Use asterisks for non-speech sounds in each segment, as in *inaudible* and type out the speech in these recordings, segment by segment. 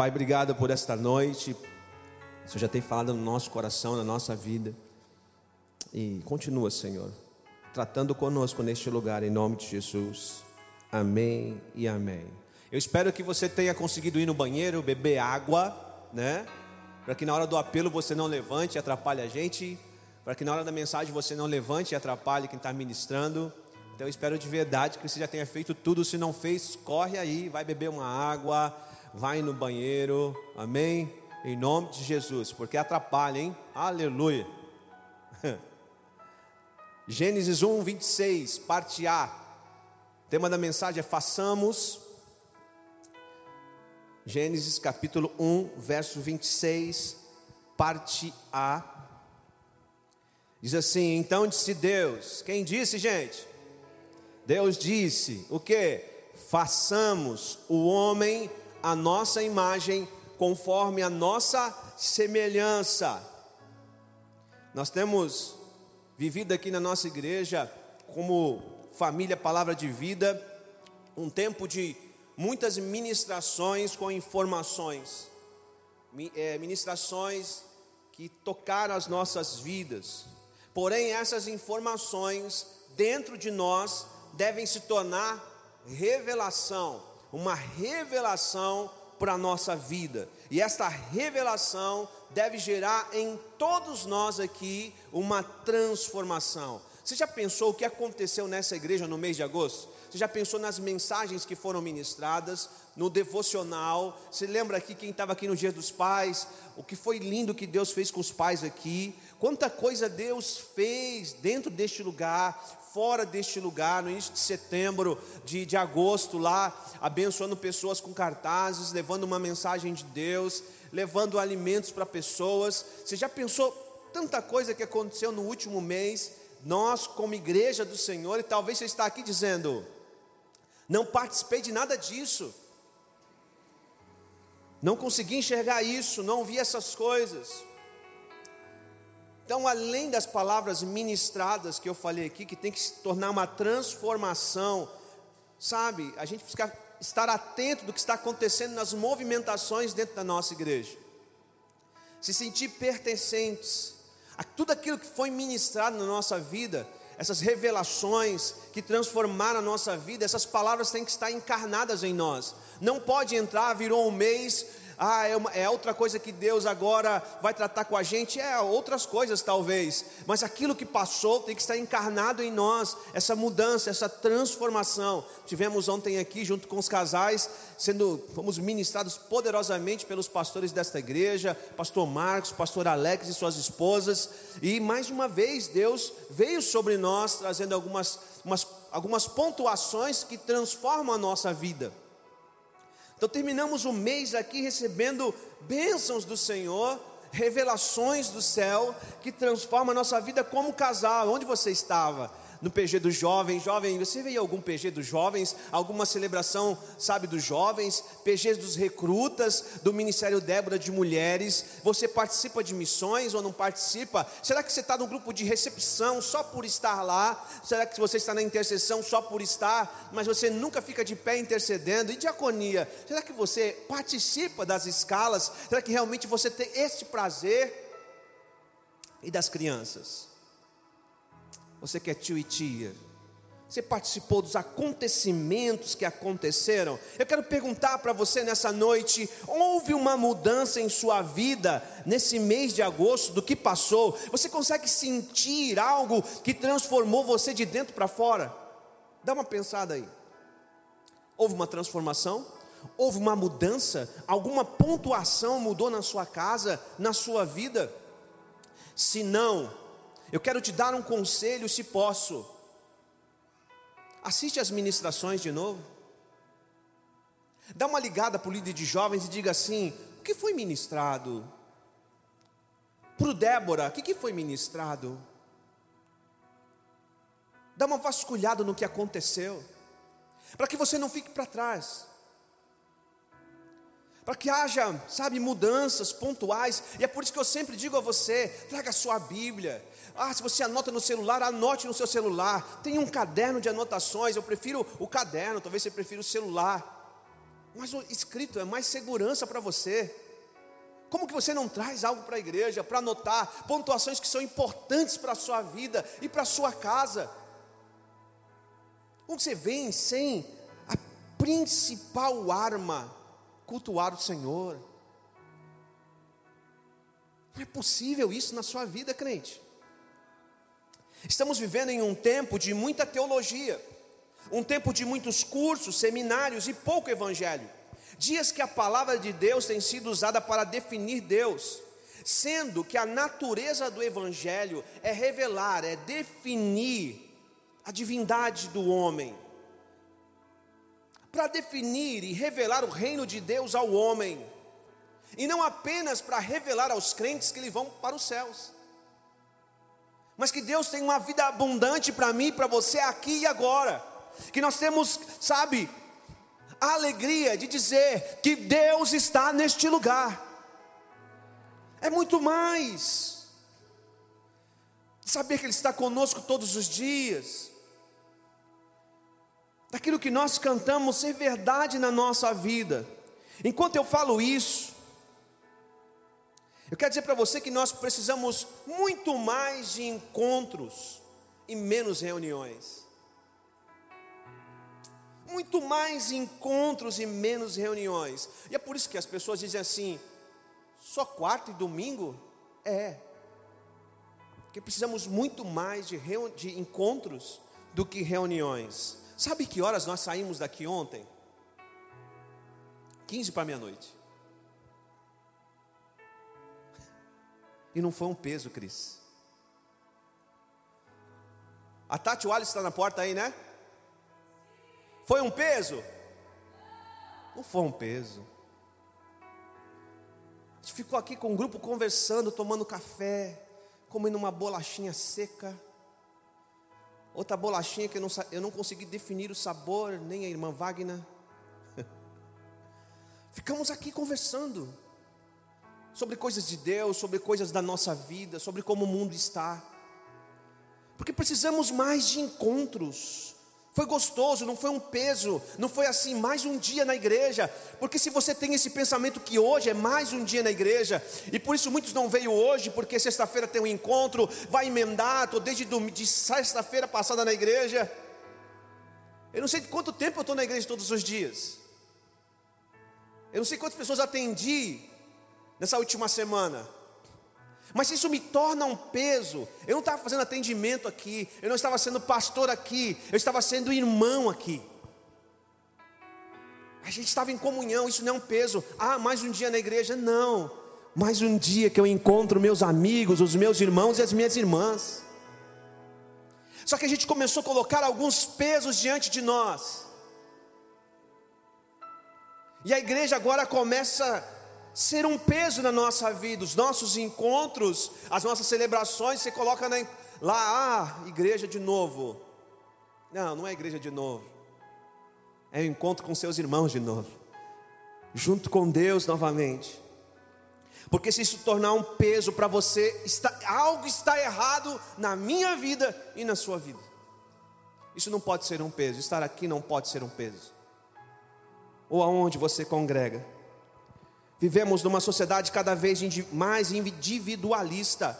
Pai, obrigado por esta noite. O Senhor já tem falado no nosso coração, na nossa vida. E continua, Senhor, tratando conosco neste lugar, em nome de Jesus. Amém e amém. Eu espero que você tenha conseguido ir no banheiro, beber água, né? Para que na hora do apelo você não levante e atrapalhe a gente. Para que na hora da mensagem você não levante e atrapalhe quem está ministrando. Então eu espero de verdade que você já tenha feito tudo. Se não fez, corre aí, vai beber uma água, vai no banheiro. Amém? Em nome de Jesus, porque atrapalha, hein? Aleluia. *laughs* Gênesis 1, 26, parte A. O tema da mensagem é façamos. Gênesis capítulo 1, verso 26, parte A. Diz assim: Então disse Deus, quem disse, gente? Deus disse: O que? Façamos o homem a nossa imagem, conforme a nossa semelhança. Nós temos vivido aqui na nossa igreja, como família Palavra de Vida, um tempo de muitas ministrações com informações, é, ministrações que tocaram as nossas vidas. Porém, essas informações dentro de nós devem se tornar revelação, uma revelação para a nossa vida. E esta revelação deve gerar em todos nós aqui uma transformação. Você já pensou o que aconteceu nessa igreja no mês de agosto? Você já pensou nas mensagens que foram ministradas, no devocional? Você lembra aqui quem estava aqui no Dia dos Pais? O que foi lindo que Deus fez com os pais aqui? Quanta coisa Deus fez dentro deste lugar, fora deste lugar, no início de setembro, de, de agosto, lá, abençoando pessoas com cartazes, levando uma mensagem de Deus, levando alimentos para pessoas. Você já pensou tanta coisa que aconteceu no último mês? Nós, como igreja do Senhor, e talvez você está aqui dizendo: não participei de nada disso, não consegui enxergar isso, não vi essas coisas. Então, além das palavras ministradas que eu falei aqui, que tem que se tornar uma transformação, sabe? A gente precisa estar atento do que está acontecendo nas movimentações dentro da nossa igreja, se sentir pertencentes a tudo aquilo que foi ministrado na nossa vida, essas revelações que transformaram a nossa vida, essas palavras têm que estar encarnadas em nós. Não pode entrar, virou um mês, ah, é, uma, é, outra coisa que Deus agora vai tratar com a gente, é outras coisas talvez, mas aquilo que passou tem que estar encarnado em nós, essa mudança, essa transformação. Tivemos ontem aqui, junto com os casais, sendo, fomos ministrados poderosamente pelos pastores desta igreja, pastor Marcos, pastor Alex e suas esposas, e mais uma vez Deus veio sobre nós trazendo algumas, umas, algumas pontuações que transformam a nossa vida. Então terminamos o mês aqui recebendo bênçãos do Senhor, revelações do céu que transforma a nossa vida como casal. Onde você estava? No PG dos jovens. Jovem, você veio algum PG dos jovens? Alguma celebração, sabe, dos jovens? PGs dos recrutas, do Ministério Débora de Mulheres? Você participa de missões ou não participa? Será que você está no grupo de recepção só por estar lá? Será que você está na intercessão só por estar, mas você nunca fica de pé intercedendo? E diaconia? Será que você participa das escalas? Será que realmente você tem este prazer? E das crianças? Você que é tio e tia, você participou dos acontecimentos que aconteceram? Eu quero perguntar para você nessa noite: houve uma mudança em sua vida nesse mês de agosto do que passou? Você consegue sentir algo que transformou você de dentro para fora? Dá uma pensada aí. Houve uma transformação? Houve uma mudança? Alguma pontuação mudou na sua casa, na sua vida? Se não, eu quero te dar um conselho, se posso. Assiste as ministrações de novo. Dá uma ligada para o líder de jovens e diga assim: o que foi ministrado? Para o Débora, o que, foi ministrado? Dá uma vasculhada no que aconteceu, para que você não fique para trás para que haja, sabe, mudanças pontuais, e é por isso que eu sempre digo a você: traga a sua Bíblia. Ah, se você anota no celular, anote no seu celular. Tem um caderno de anotações, eu prefiro o caderno, talvez você prefira o celular. Mas o escrito é mais segurança para você. Como que você não traz algo para a igreja para anotar pontuações que são importantes para a sua vida e para a sua casa? Como você vem sem a principal arma, cultuar o Senhor? Não é possível isso na sua vida, crente. Estamos vivendo em um tempo de muita teologia, um tempo de muitos cursos, seminários e pouco evangelho. Dias que a palavra de Deus tem sido usada para definir Deus, sendo que a natureza do Evangelho é revelar, é definir a divindade do homem, para definir e revelar o reino de Deus ao homem, e não apenas para revelar aos crentes que eles vão para os céus, mas que Deus tem uma vida abundante para mim para você aqui e agora, que nós temos, sabe, a alegria de dizer que Deus está neste lugar. É muito mais. Saber que Ele está conosco todos os dias. Daquilo que nós cantamos ser verdade na nossa vida. Enquanto eu falo isso, eu quero dizer para você que nós precisamos muito mais de encontros e menos reuniões muito mais encontros e menos reuniões. E é por isso que as pessoas dizem assim: só quarta e domingo? É. Porque precisamos muito mais de, de encontros do que reuniões. Sabe que horas nós saímos daqui ontem? 15 para meia-noite. E não foi um peso, Cris. A Tati Wallace está na porta aí, né? Foi um peso? Não foi um peso. A gente ficou aqui com um grupo conversando, tomando café, comendo uma bolachinha seca. Outra bolachinha que eu não, eu não consegui definir o sabor, nem a irmã Wagner. *laughs* Ficamos aqui conversando sobre coisas de Deus, sobre coisas da nossa vida, sobre como o mundo está. Porque precisamos mais de encontros. Foi gostoso, não foi um peso, não foi assim, mais um dia na igreja. Porque se você tem esse pensamento que hoje é mais um dia na igreja, e por isso muitos não veio hoje, porque sexta-feira tem um encontro, vai emendar, estou desde de sexta-feira passada na igreja. Eu não sei quanto tempo eu estou na igreja todos os dias. Eu não sei quantas pessoas atendi nessa última semana. Mas isso me torna um peso. Eu não estava fazendo atendimento aqui, eu não estava sendo pastor aqui, eu estava sendo irmão aqui. A gente estava em comunhão, isso não é um peso. Ah, mais um dia na igreja? Não. Mais um dia que eu encontro meus amigos, os meus irmãos e as minhas irmãs. Só que a gente começou a colocar alguns pesos diante de nós. E a igreja agora começa ser um peso na nossa vida, os nossos encontros, as nossas celebrações, você coloca na, lá, ah, igreja de novo. Não, não é igreja de novo. É o encontro com seus irmãos de novo, junto com Deus novamente. Porque se isso tornar um peso para você, está, algo está errado na minha vida e na sua vida. Isso não pode ser um peso, estar aqui não pode ser um peso. Ou aonde você congrega. Vivemos numa sociedade cada vez mais individualista.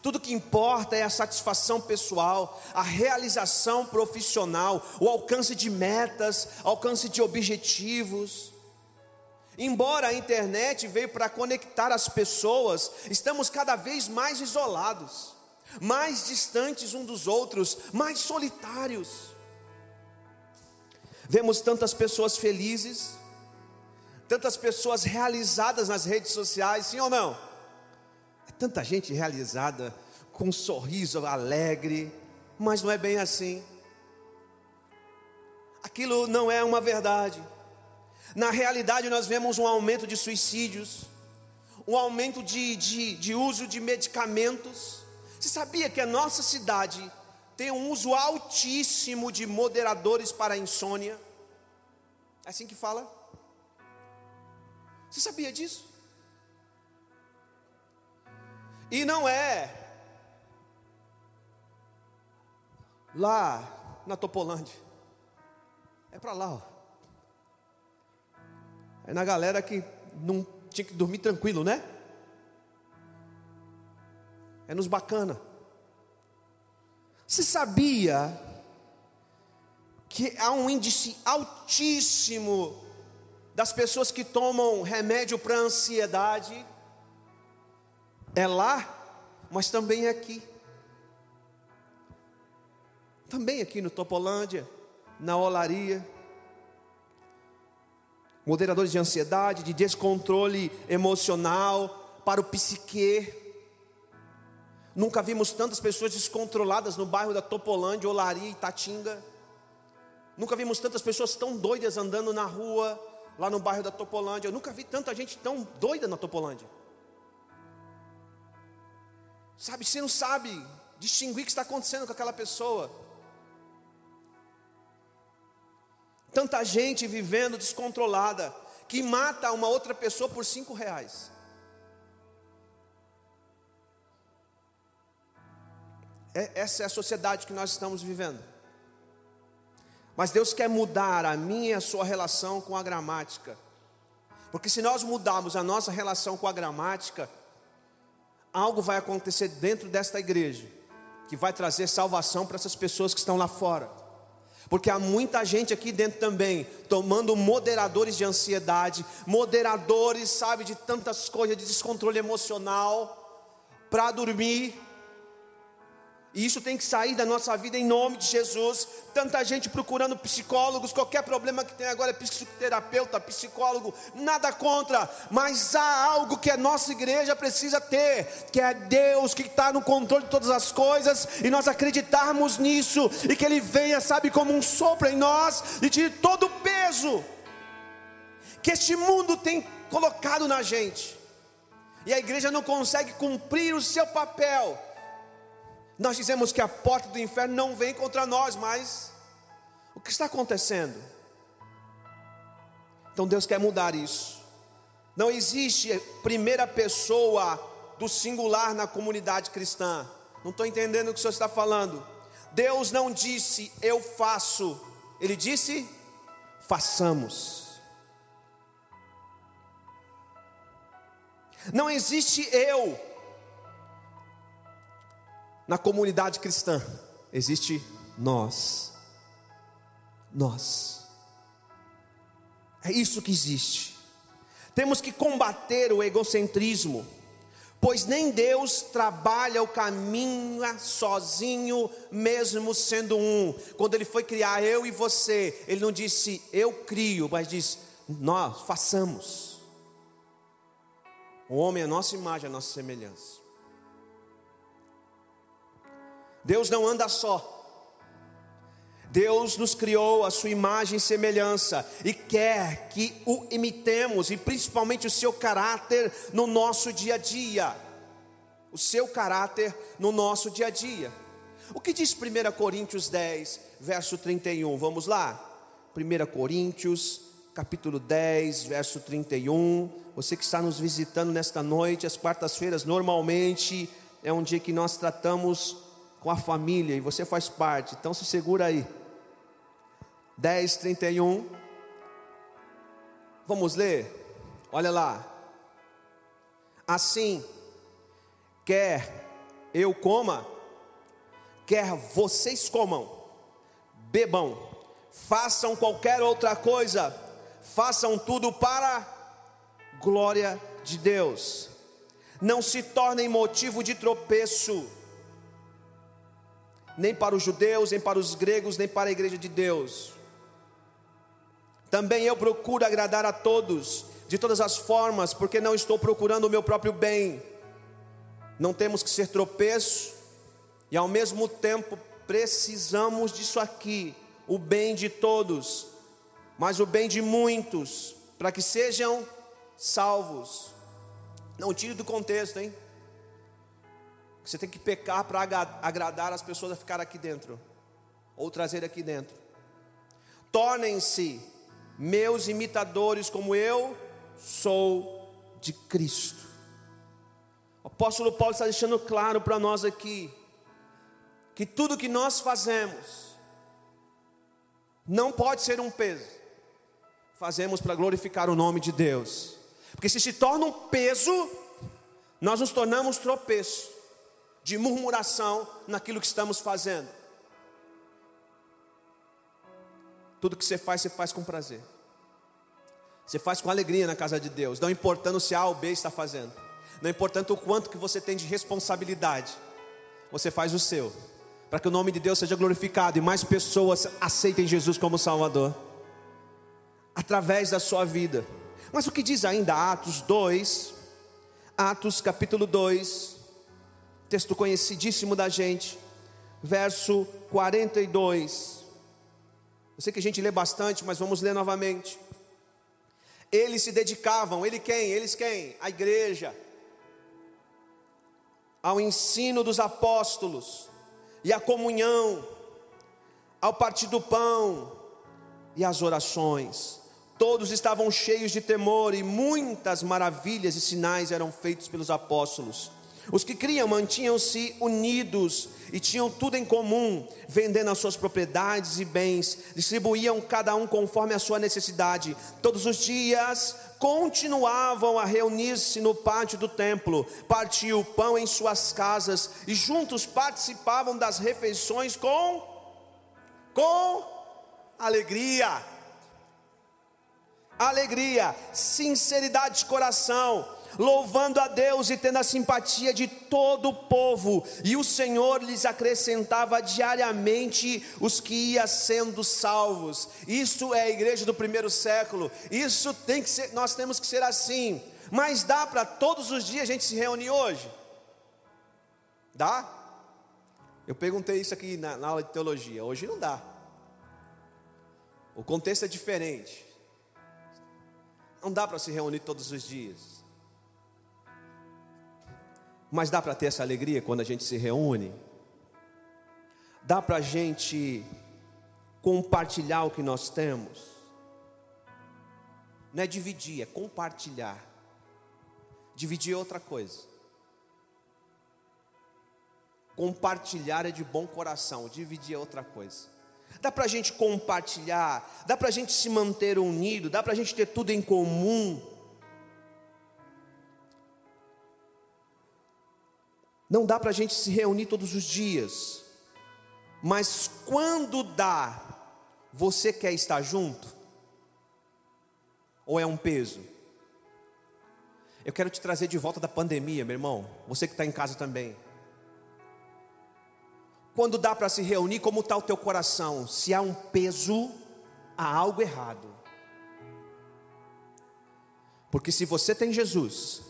Tudo que importa é a satisfação pessoal, a realização profissional, o alcance de metas, alcance de objetivos. Embora a internet veio para conectar as pessoas, estamos cada vez mais isolados, mais distantes uns dos outros, mais solitários. Vemos tantas pessoas felizes, tantas pessoas realizadas nas redes sociais, sim ou não? É tanta gente realizada, com um sorriso alegre, mas não é bem assim. Aquilo não é uma verdade. Na realidade, nós vemos um aumento de suicídios, um aumento de, de, de uso de medicamentos. Você sabia que a nossa cidade tem um uso altíssimo de moderadores para insônia? É assim que fala? Você sabia disso? E não é lá na Topolândia. É para lá. Ó. É na galera que não tinha que dormir tranquilo, né? É nos bacana. Você sabia que há um índice altíssimo das pessoas que tomam remédio para ansiedade? É lá, mas também é aqui. Também aqui no Topolândia, na Olaria. Moderadores de ansiedade, de descontrole emocional, para o psique. Nunca vimos tantas pessoas descontroladas no bairro da Topolândia, Olaria e Tatinga. Nunca vimos tantas pessoas tão doidas andando na rua, lá no bairro da Topolândia. Eu nunca vi tanta gente tão doida na Topolândia. Sabe, você não sabe distinguir o que está acontecendo com aquela pessoa. Tanta gente vivendo descontrolada, que mata uma outra pessoa por cinco reais. É, essa é a sociedade que nós estamos vivendo. Mas Deus quer mudar a minha e a sua relação com a gramática. Porque se nós mudarmos a nossa relação com a gramática, algo vai acontecer dentro desta igreja que vai trazer salvação para essas pessoas que estão lá fora. Porque há muita gente aqui dentro também tomando moderadores de ansiedade, moderadores, sabe, de tantas coisas, de descontrole emocional, para dormir, e isso tem que sair da nossa vida em nome de Jesus. Tanta gente procurando psicólogos, qualquer problema que tem agora é psicoterapeuta, psicólogo, nada contra, mas há algo que a nossa igreja precisa ter, que é Deus que está no controle de todas as coisas, e nós acreditarmos nisso, e que Ele venha, sabe, como um sopro em nós, e tire todo o peso que este mundo tem colocado na gente, e a igreja não consegue cumprir o seu papel nós dizemos que a porta do inferno não vem contra nós, mas o que está acontecendo? Então Deus quer mudar isso. Não existe primeira pessoa do singular na comunidade cristã. Não estou entendendo o que o senhor está falando. Deus não disse eu faço, Ele disse façamos. Não existe eu na comunidade cristã existe nós. Nós. É isso que existe. Temos que combater o egocentrismo, pois nem Deus trabalha o caminho sozinho, mesmo sendo um. Quando Ele foi criar eu e você, Ele não disse eu crio, mas diz nós façamos. O homem é a nossa imagem, a nossa semelhança. Deus não anda só. Deus nos criou a sua imagem e semelhança e quer que o imitemos e principalmente o seu caráter no nosso dia a dia. O seu caráter no nosso dia a dia. O que diz 1 Coríntios 10, verso 31? Vamos lá? 1 Coríntios, capítulo 10, verso 31. Você que está nos visitando nesta noite, as quartas-feiras normalmente é um dia que nós tratamos com a família e você faz parte, então se segura aí. 10, 31. Vamos ler? Olha lá. Assim, quer eu coma, quer vocês comam, bebam, façam qualquer outra coisa, façam tudo para glória de Deus. Não se tornem motivo de tropeço nem para os judeus, nem para os gregos, nem para a igreja de Deus. Também eu procuro agradar a todos, de todas as formas, porque não estou procurando o meu próprio bem. Não temos que ser tropeço, e ao mesmo tempo precisamos disso aqui, o bem de todos, mas o bem de muitos, para que sejam salvos. Não tire do contexto, hein? Você tem que pecar para agradar as pessoas a ficar aqui dentro, ou trazer aqui dentro. Tornem-se meus imitadores, como eu sou de Cristo. O apóstolo Paulo está deixando claro para nós aqui, que tudo que nós fazemos, não pode ser um peso. fazemos para glorificar o nome de Deus. Porque se se torna um peso, nós nos tornamos tropeço de murmuração naquilo que estamos fazendo. Tudo que você faz, você faz com prazer. Você faz com alegria na casa de Deus, não importando se A ou B está fazendo, não importando o quanto que você tem de responsabilidade, você faz o seu, para que o nome de Deus seja glorificado e mais pessoas aceitem Jesus como Salvador, através da sua vida. Mas o que diz ainda Atos 2, Atos capítulo 2, texto conhecidíssimo da gente, verso 42. Eu sei que a gente lê bastante, mas vamos ler novamente. Eles se dedicavam, ele quem? Eles quem? A igreja, ao ensino dos apóstolos e à comunhão, ao partir do pão e às orações. Todos estavam cheios de temor e muitas maravilhas e sinais eram feitos pelos apóstolos. Os que criam mantinham-se unidos e tinham tudo em comum, vendendo as suas propriedades e bens, distribuíam cada um conforme a sua necessidade. Todos os dias continuavam a reunir-se no pátio do templo, partiam o pão em suas casas e juntos participavam das refeições com com alegria. Alegria, sinceridade de coração louvando a Deus e tendo a simpatia de todo o povo, e o Senhor lhes acrescentava diariamente os que iam sendo salvos. Isso é a igreja do primeiro século. Isso tem que ser, nós temos que ser assim. Mas dá para todos os dias a gente se reunir hoje? Dá? Eu perguntei isso aqui na, na aula de teologia. Hoje não dá. O contexto é diferente. Não dá para se reunir todos os dias. Mas dá para ter essa alegria quando a gente se reúne? Dá para a gente compartilhar o que nós temos? Não é dividir, é compartilhar. Dividir é outra coisa. Compartilhar é de bom coração, dividir é outra coisa. Dá para a gente compartilhar, dá para a gente se manter unido, dá para a gente ter tudo em comum. Não dá para a gente se reunir todos os dias, mas quando dá, você quer estar junto? Ou é um peso? Eu quero te trazer de volta da pandemia, meu irmão, você que está em casa também. Quando dá para se reunir, como está o teu coração? Se há um peso, há algo errado. Porque se você tem Jesus,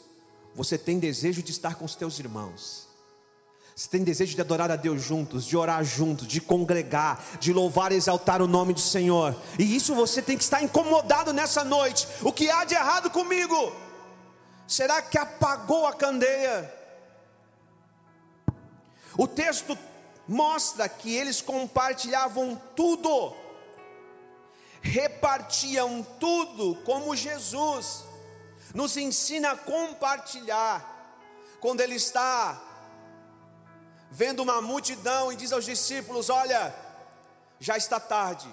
você tem desejo de estar com os teus irmãos. Você tem desejo de adorar a Deus juntos, de orar juntos, de congregar, de louvar e exaltar o nome do Senhor. E isso você tem que estar incomodado nessa noite. O que há de errado comigo? Será que apagou a candeia? O texto mostra que eles compartilhavam tudo, repartiam tudo, como Jesus nos ensina a compartilhar. Quando Ele está vendo uma multidão e diz aos discípulos: Olha, já está tarde,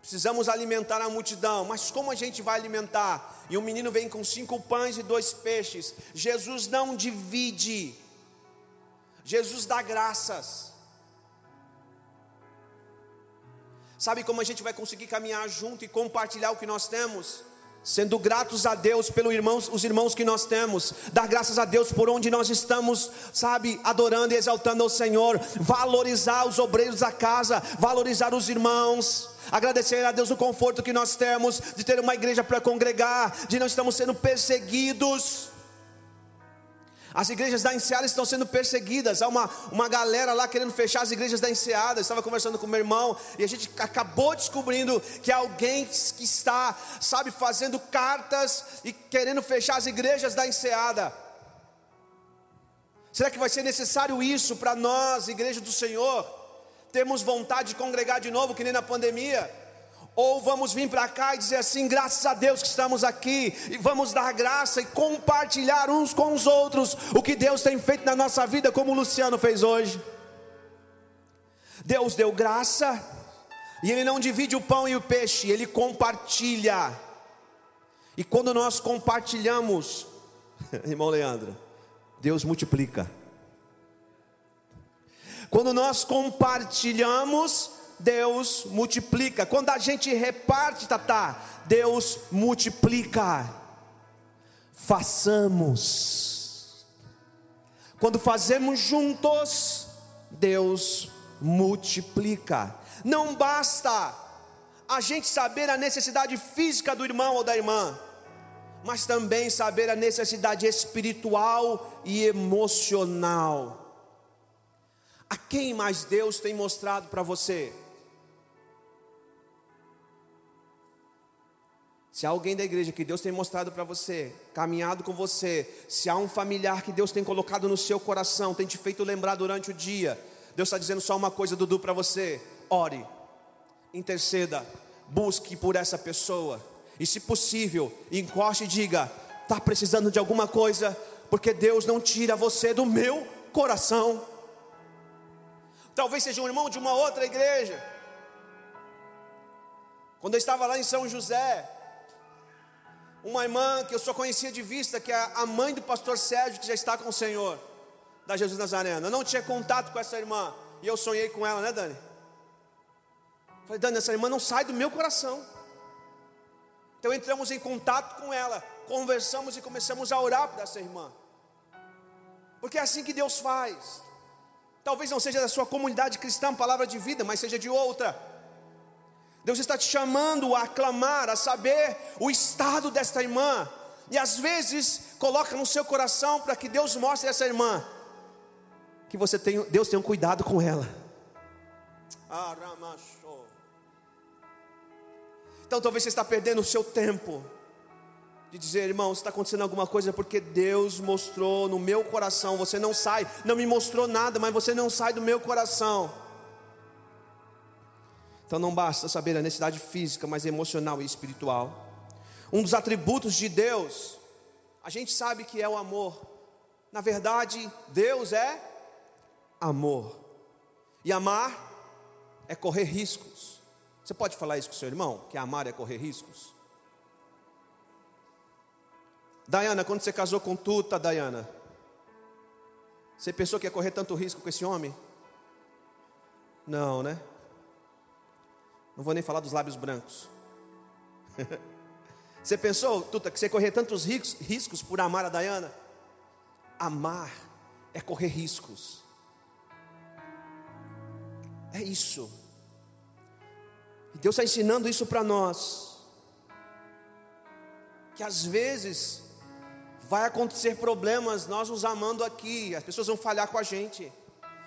precisamos alimentar a multidão, mas como a gente vai alimentar? E um menino vem com cinco pães e dois peixes. Jesus não divide, Jesus dá graças. Sabe como a gente vai conseguir caminhar junto e compartilhar o que nós temos? Sendo gratos a Deus pelos irmãos, os irmãos que nós temos, dar graças a Deus por onde nós estamos, sabe, adorando e exaltando ao Senhor, valorizar os obreiros da casa, valorizar os irmãos, agradecer a Deus o conforto que nós temos de ter uma igreja para congregar, de não estamos sendo perseguidos. As igrejas da Enseada estão sendo perseguidas. Há uma, uma galera lá querendo fechar as igrejas da Enseada. Eu estava conversando com meu irmão e a gente acabou descobrindo que alguém que está, sabe, fazendo cartas e querendo fechar as igrejas da Enseada. Será que vai ser necessário isso para nós, igreja do Senhor? Temos vontade de congregar de novo, que nem na pandemia? Ou vamos vir para cá e dizer assim: graças a Deus que estamos aqui, e vamos dar graça e compartilhar uns com os outros o que Deus tem feito na nossa vida, como o Luciano fez hoje. Deus deu graça, e Ele não divide o pão e o peixe, Ele compartilha. E quando nós compartilhamos, *laughs* irmão Leandro, Deus multiplica. Quando nós compartilhamos, Deus multiplica. Quando a gente reparte, Tatá, Deus multiplica. Façamos. Quando fazemos juntos, Deus multiplica. Não basta a gente saber a necessidade física do irmão ou da irmã, mas também saber a necessidade espiritual e emocional. A quem mais Deus tem mostrado para você? Se há alguém da igreja que Deus tem mostrado para você, caminhado com você, se há um familiar que Deus tem colocado no seu coração, tem te feito lembrar durante o dia, Deus está dizendo só uma coisa, Dudu, para você: ore, interceda, busque por essa pessoa, e se possível, encoste e diga: está precisando de alguma coisa, porque Deus não tira você do meu coração. Talvez seja um irmão de uma outra igreja. Quando eu estava lá em São José, uma irmã que eu só conhecia de vista, que é a mãe do pastor Sérgio, que já está com o Senhor, da Jesus Nazareno. Eu não tinha contato com essa irmã, e eu sonhei com ela, né, Dani? Falei, Dani, essa irmã não sai do meu coração. Então entramos em contato com ela, conversamos e começamos a orar por essa irmã. Porque é assim que Deus faz. Talvez não seja da sua comunidade cristã, palavra de vida, mas seja de outra. Deus está te chamando a aclamar, a saber o estado desta irmã. E às vezes coloca no seu coração para que Deus mostre a essa irmã que você tem, Deus tem um cuidado com ela. Então talvez você está perdendo o seu tempo de dizer, irmão, está acontecendo alguma coisa porque Deus mostrou no meu coração. Você não sai, não me mostrou nada, mas você não sai do meu coração. Então não basta saber a necessidade física, mas emocional e espiritual. Um dos atributos de Deus, a gente sabe que é o amor. Na verdade, Deus é amor. E amar é correr riscos. Você pode falar isso com seu irmão? Que amar é correr riscos? Dayana, quando você casou com Tuta, Dayana, você pensou que ia correr tanto risco com esse homem? Não, né? Não vou nem falar dos lábios brancos. *laughs* você pensou, Tuta, que você correr tantos riscos, por amar a Dayana? Amar é correr riscos. É isso. E Deus está ensinando isso para nós. Que às vezes vai acontecer problemas, nós nos amando aqui, as pessoas vão falhar com a gente.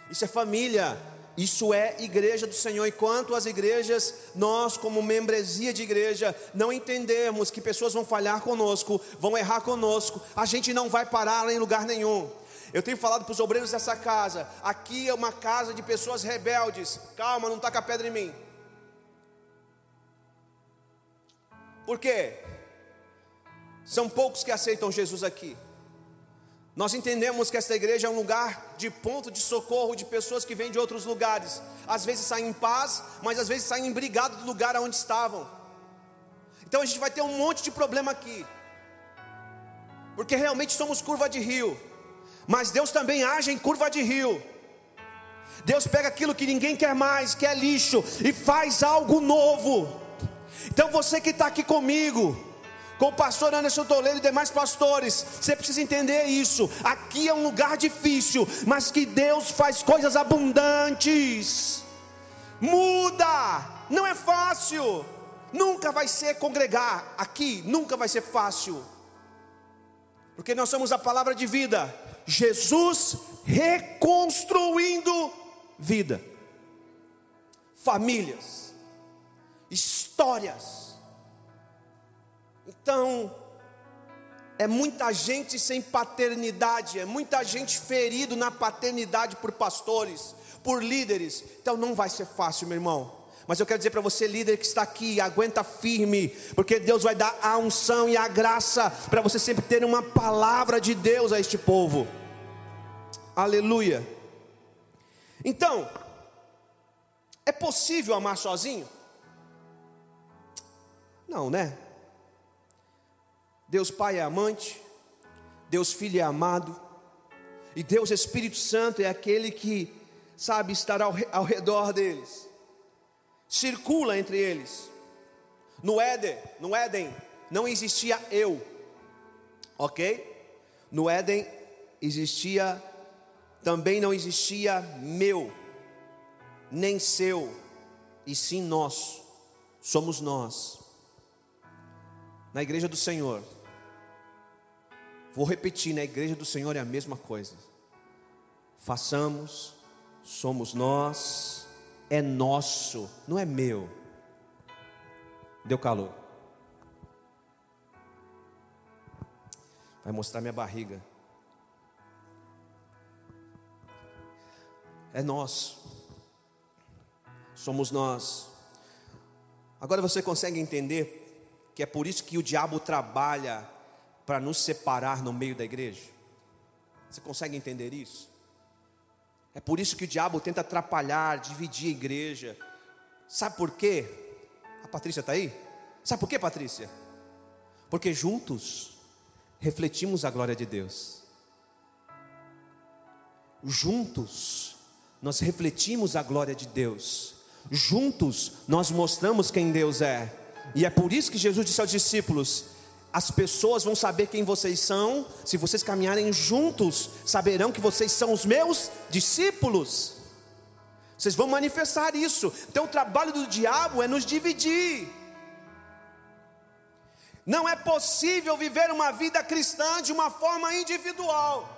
Isso é família. Isso é igreja do Senhor. E quanto às igrejas, nós, como membresia de igreja, não entendemos que pessoas vão falhar conosco, vão errar conosco, a gente não vai parar em lugar nenhum. Eu tenho falado para os obreiros dessa casa: aqui é uma casa de pessoas rebeldes. Calma, não taca pedra em mim. Por quê? São poucos que aceitam Jesus aqui. Nós entendemos que esta igreja é um lugar de ponto de socorro de pessoas que vêm de outros lugares. Às vezes saem em paz, mas às vezes saem brigados do lugar onde estavam. Então a gente vai ter um monte de problema aqui. Porque realmente somos curva de rio. Mas Deus também age em curva de rio. Deus pega aquilo que ninguém quer mais, que é lixo, e faz algo novo. Então você que está aqui comigo, com o pastor Anderson Toledo e demais pastores, você precisa entender isso. Aqui é um lugar difícil, mas que Deus faz coisas abundantes. Muda, não é fácil. Nunca vai ser congregar aqui, nunca vai ser fácil. Porque nós somos a palavra de vida. Jesus reconstruindo vida, famílias, histórias então, é muita gente sem paternidade, é muita gente ferido na paternidade por pastores, por líderes. Então não vai ser fácil, meu irmão. Mas eu quero dizer para você, líder que está aqui, aguenta firme, porque Deus vai dar a unção e a graça para você sempre ter uma palavra de Deus a este povo. Aleluia. Então, é possível amar sozinho? Não, né? Deus Pai é amante, Deus Filho é amado, e Deus Espírito Santo é aquele que sabe estar ao, ao redor deles, circula entre eles. No Éden, no Éden não existia eu, ok? No Éden existia, também não existia meu, nem seu, e sim nós, somos nós. Na igreja do Senhor, Vou repetir, na igreja do Senhor é a mesma coisa. Façamos, somos nós, é nosso, não é meu. Deu calor. Vai mostrar minha barriga. É nosso. Somos nós. Agora você consegue entender que é por isso que o diabo trabalha para nos separar no meio da igreja? Você consegue entender isso? É por isso que o diabo tenta atrapalhar, dividir a igreja. Sabe por quê? A Patrícia está aí? Sabe por quê, Patrícia? Porque juntos refletimos a glória de Deus. Juntos nós refletimos a glória de Deus. Juntos nós mostramos quem Deus é. E é por isso que Jesus disse aos discípulos: as pessoas vão saber quem vocês são, se vocês caminharem juntos, saberão que vocês são os meus discípulos. Vocês vão manifestar isso. Então, o trabalho do diabo é nos dividir. Não é possível viver uma vida cristã de uma forma individual.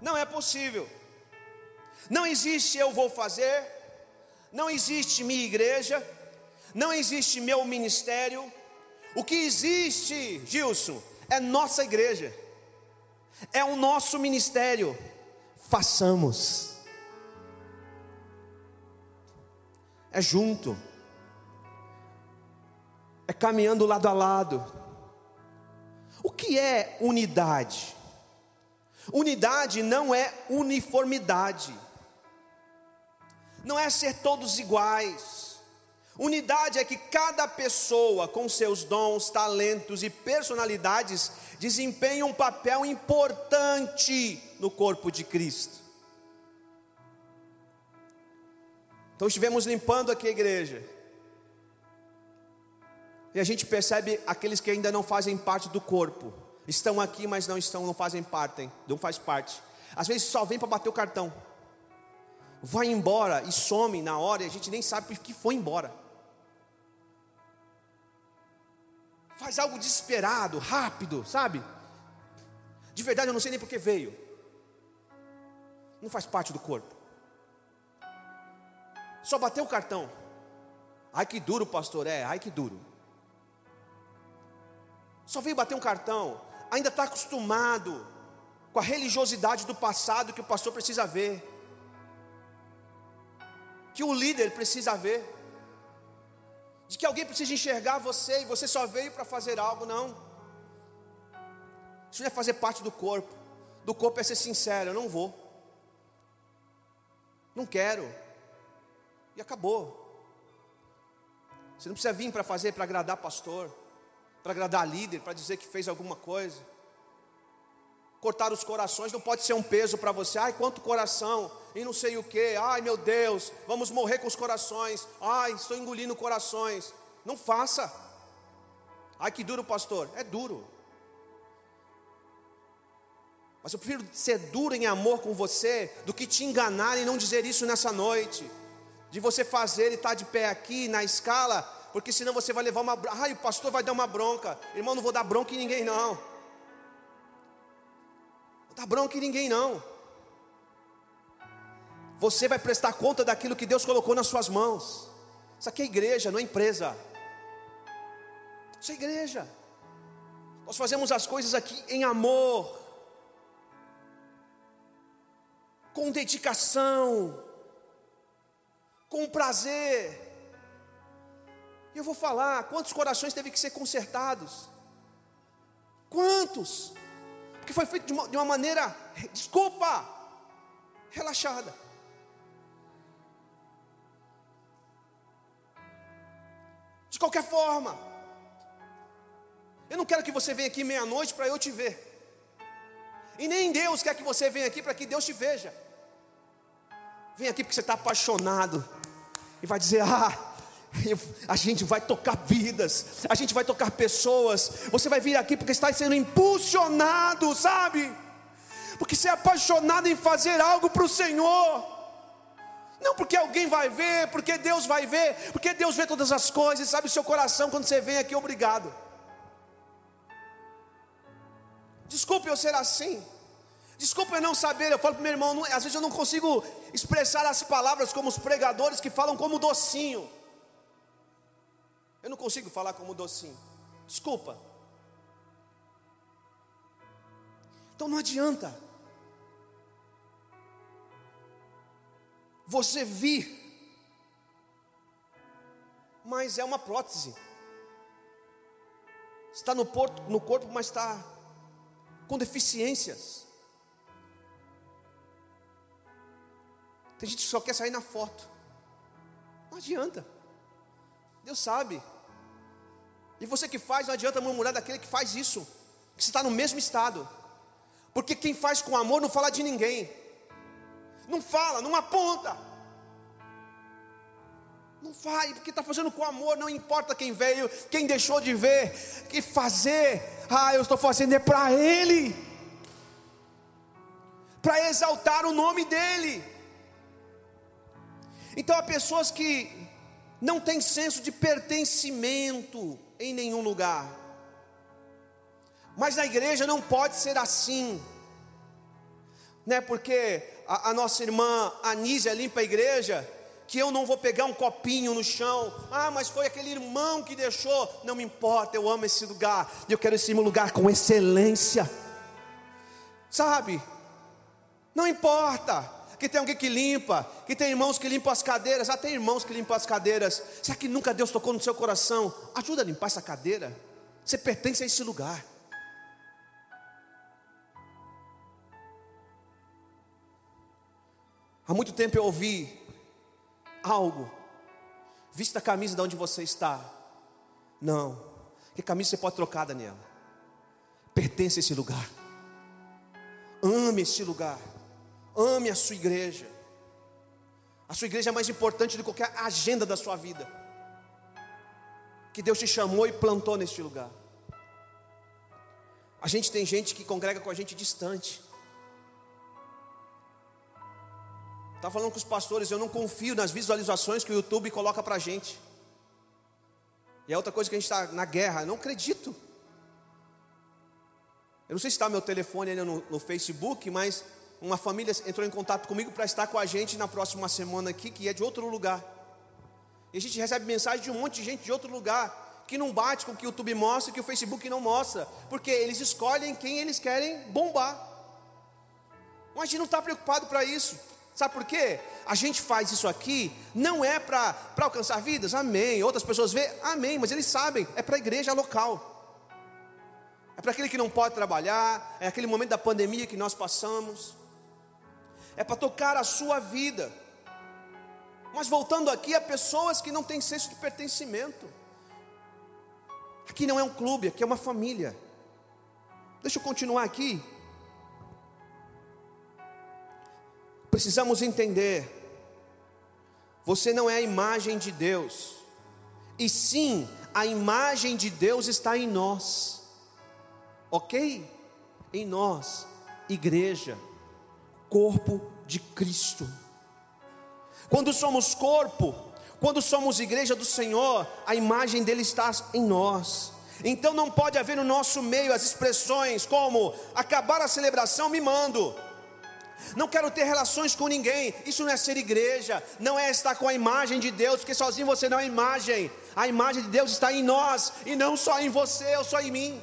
Não é possível. Não existe eu vou fazer, não existe minha igreja, não existe meu ministério, o que existe, Gilson, é nossa igreja, é o nosso ministério. Façamos, é junto, é caminhando lado a lado. O que é unidade? Unidade não é uniformidade, não é ser todos iguais. Unidade é que cada pessoa, com seus dons, talentos e personalidades, desempenha um papel importante no corpo de Cristo. Então estivemos limpando aqui a igreja. E a gente percebe aqueles que ainda não fazem parte do corpo. Estão aqui, mas não estão, não fazem parte, não faz parte. Às vezes só vem para bater o cartão. Vai embora e some na hora e a gente nem sabe por que foi embora. Faz algo desesperado, rápido, sabe? De verdade eu não sei nem por que veio. Não faz parte do corpo. Só bateu o cartão. Ai que duro, pastor, é, ai que duro. Só veio bater um cartão, ainda está acostumado com a religiosidade do passado que o pastor precisa ver, que o líder precisa ver de que alguém precisa enxergar você e você só veio para fazer algo, não. Isso não é fazer parte do corpo. Do corpo é ser sincero, eu não vou. Não quero. E acabou. Você não precisa vir para fazer para agradar pastor, para agradar líder, para dizer que fez alguma coisa. Cortar os corações não pode ser um peso para você. Ai, quanto coração, e não sei o que. Ai, meu Deus, vamos morrer com os corações. Ai, estou engolindo corações. Não faça. Ai, que duro, pastor. É duro. Mas eu prefiro ser duro em amor com você do que te enganar e não dizer isso nessa noite. De você fazer e estar tá de pé aqui na escala, porque senão você vai levar uma. Ai, o pastor vai dar uma bronca. Irmão, não vou dar bronca em ninguém, não dá bronca em ninguém não. Você vai prestar conta daquilo que Deus colocou nas suas mãos. Isso aqui é igreja, não é empresa. Isso é igreja. Nós fazemos as coisas aqui em amor, com dedicação, com prazer. E eu vou falar, quantos corações teve que ser consertados? Quantos? Que foi feito de uma, de uma maneira, desculpa, relaxada. De qualquer forma. Eu não quero que você venha aqui meia-noite para eu te ver. E nem Deus quer que você venha aqui para que Deus te veja. Vem aqui porque você está apaixonado. E vai dizer: Ah, a gente vai tocar vidas, a gente vai tocar pessoas. Você vai vir aqui porque está sendo impulsionado, sabe? Porque você é apaixonado em fazer algo para o Senhor. Não porque alguém vai ver, porque Deus vai ver, porque Deus vê todas as coisas, sabe o seu coração quando você vem aqui, obrigado. Desculpe eu ser assim. Desculpe eu não saber. Eu falo para meu irmão, não, às vezes eu não consigo expressar as palavras como os pregadores que falam como docinho. Eu não consigo falar como docinho. Desculpa. Então não adianta. Você vir, mas é uma prótese. Está no, porto, no corpo, mas está com deficiências. Tem gente que só quer sair na foto. Não adianta. Deus sabe. E você que faz, não adianta murmurar daquele que faz isso. Que está no mesmo estado. Porque quem faz com amor não fala de ninguém. Não fala, não aponta. Não vai, porque está fazendo com amor, não importa quem veio, quem deixou de ver, que fazer, ah, eu estou fazendo é para Ele, para exaltar o nome dEle. Então há pessoas que não têm senso de pertencimento em nenhum lugar, mas na igreja não pode ser assim, né? Porque a, a nossa irmã Anísia limpa a igreja, que eu não vou pegar um copinho no chão. Ah, mas foi aquele irmão que deixou. Não me importa, eu amo esse lugar. Eu quero esse lugar com excelência. Sabe? Não importa que tem alguém que limpa, que tem irmãos que limpam as cadeiras. Ah, tem irmãos que limpam as cadeiras. Será que nunca Deus tocou no seu coração? Ajuda a limpar essa cadeira. Você pertence a esse lugar. Há muito tempo eu ouvi algo. Vista a camisa de onde você está. Não. Que camisa você pode trocar, Daniela? Pertence a esse lugar. Ame esse lugar. Ame a sua igreja. A sua igreja é mais importante do que qualquer agenda da sua vida. Que Deus te chamou e plantou neste lugar. A gente tem gente que congrega com a gente distante. Estava falando com os pastores, eu não confio nas visualizações que o YouTube coloca para a gente. E é outra coisa que a gente está na guerra, eu não acredito. Eu não sei se está meu telefone ainda no, no Facebook, mas uma família entrou em contato comigo para estar com a gente na próxima semana aqui, que é de outro lugar. E a gente recebe mensagem de um monte de gente de outro lugar, que não bate com o que o YouTube mostra, que o Facebook não mostra, porque eles escolhem quem eles querem bombar. Mas a gente não está preocupado para isso. Sabe por quê? A gente faz isso aqui, não é para alcançar vidas, amém. Outras pessoas vê, amém, mas eles sabem, é para a igreja local. É para aquele que não pode trabalhar, é aquele momento da pandemia que nós passamos. É para tocar a sua vida. Mas voltando aqui, há pessoas que não têm senso de pertencimento. Aqui não é um clube, aqui é uma família. Deixa eu continuar aqui. Precisamos entender, você não é a imagem de Deus, e sim a imagem de Deus está em nós, ok? Em nós, igreja, corpo de Cristo. Quando somos corpo, quando somos igreja do Senhor, a imagem dele está em nós. Então não pode haver no nosso meio as expressões como acabar a celebração me mando não quero ter relações com ninguém. Isso não é ser igreja, não é estar com a imagem de Deus, porque sozinho você não é imagem. A imagem de Deus está em nós e não só em você ou só em mim.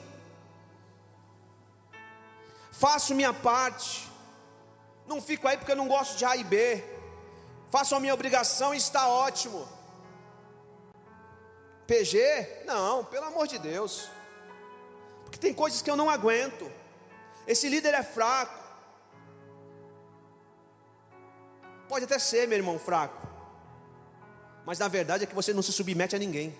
Faço minha parte. Não fico aí porque eu não gosto de A e B. Faço a minha obrigação e está ótimo. PG? Não, pelo amor de Deus. Porque tem coisas que eu não aguento. Esse líder é fraco. Pode até ser, meu irmão, fraco. Mas na verdade é que você não se submete a ninguém.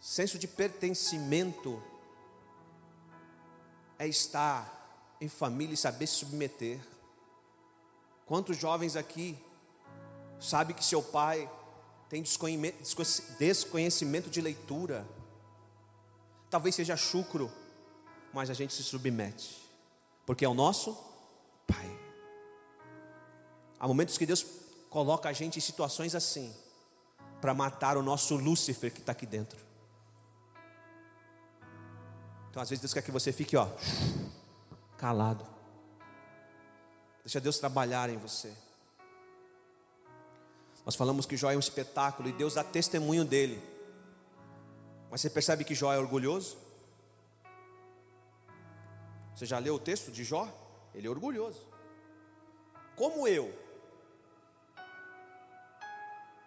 senso de pertencimento é estar em família e saber se submeter. Quantos jovens aqui sabe que seu pai tem desconhecimento de leitura? Talvez seja chucro, mas a gente se submete, porque é o nosso pai. Há momentos que Deus coloca a gente em situações assim, para matar o nosso Lúcifer que está aqui dentro. Então, às vezes, Deus quer que você fique, ó, calado. Deixa Deus trabalhar em você. Nós falamos que Jó é um espetáculo e Deus dá testemunho dele. Mas você percebe que Jó é orgulhoso? Você já leu o texto de Jó? Ele é orgulhoso. Como eu.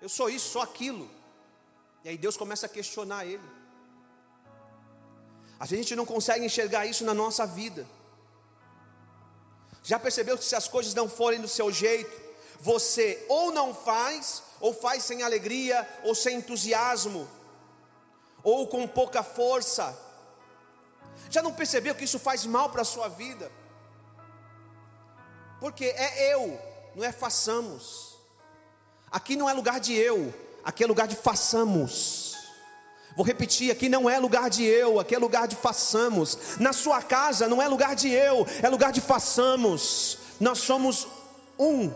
Eu sou isso, sou aquilo. E aí Deus começa a questionar ele. A gente não consegue enxergar isso na nossa vida. Já percebeu que se as coisas não forem do seu jeito, você ou não faz, ou faz sem alegria, ou sem entusiasmo, ou com pouca força. Já não percebeu que isso faz mal para a sua vida? Porque é eu, não é façamos. Aqui não é lugar de eu, aqui é lugar de façamos. Vou repetir, aqui não é lugar de eu, aqui é lugar de façamos. Na sua casa não é lugar de eu, é lugar de façamos. Nós somos um.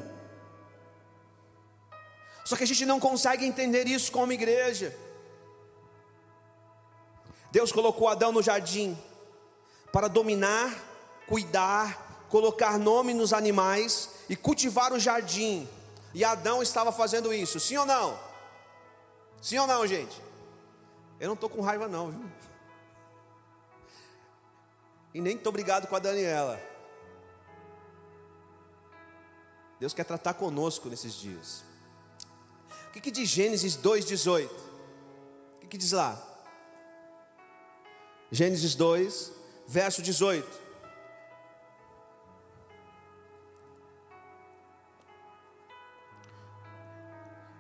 Só que a gente não consegue entender isso como igreja. Deus colocou Adão no jardim para dominar, cuidar, colocar nome nos animais e cultivar o jardim. E Adão estava fazendo isso, sim ou não? Sim ou não, gente? Eu não estou com raiva, não, viu? E nem estou brigado com a Daniela. Deus quer tratar conosco nesses dias. O que, que diz Gênesis 2,18? O que, que diz lá? Gênesis 2, verso 18.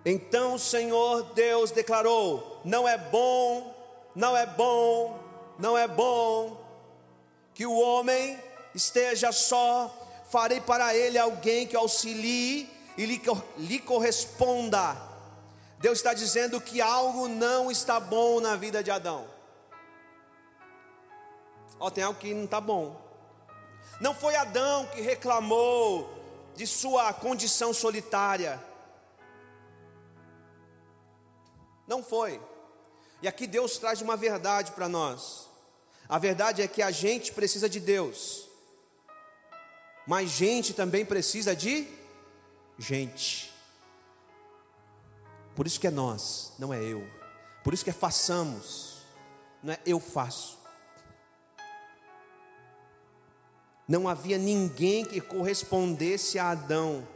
Então o Senhor Deus declarou: Não é bom, não é bom, não é bom que o homem esteja só. Farei para ele alguém que auxilie e lhe, lhe corresponda. Deus está dizendo que algo não está bom na vida de Adão. Ó, tem algo que não está bom. Não foi Adão que reclamou de sua condição solitária. Não foi. E aqui Deus traz uma verdade para nós. A verdade é que a gente precisa de Deus, mas gente também precisa de gente. Por isso que é nós, não é eu. Por isso que é façamos, não é eu faço. Não havia ninguém que correspondesse a Adão,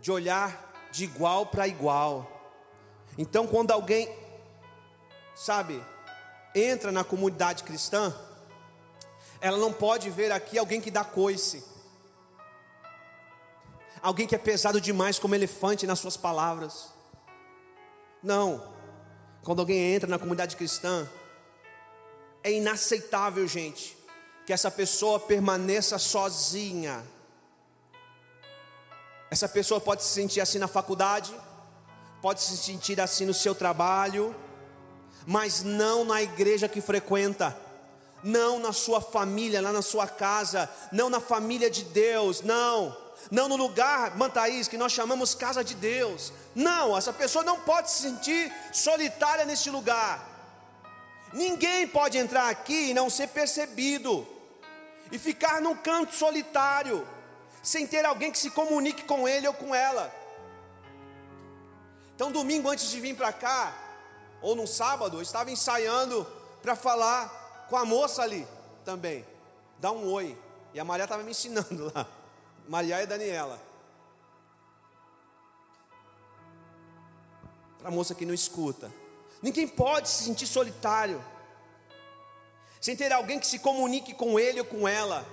de olhar de igual para igual. Então, quando alguém, sabe, entra na comunidade cristã, ela não pode ver aqui alguém que dá coice, alguém que é pesado demais como elefante nas suas palavras. Não, quando alguém entra na comunidade cristã, é inaceitável, gente, que essa pessoa permaneça sozinha. Essa pessoa pode se sentir assim na faculdade, pode se sentir assim no seu trabalho, mas não na igreja que frequenta, não na sua família, lá na sua casa, não na família de Deus, não, não no lugar, Mantaís, que nós chamamos casa de Deus, não, essa pessoa não pode se sentir solitária nesse lugar, ninguém pode entrar aqui e não ser percebido, e ficar num canto solitário, sem ter alguém que se comunique com ele ou com ela. Então, domingo antes de vir para cá, ou no sábado, eu estava ensaiando para falar com a moça ali também. Dá um oi. E a Maria estava me ensinando *laughs* lá. Maria e Daniela. Para a moça que não escuta. Ninguém pode se sentir solitário. Sem ter alguém que se comunique com ele ou com ela.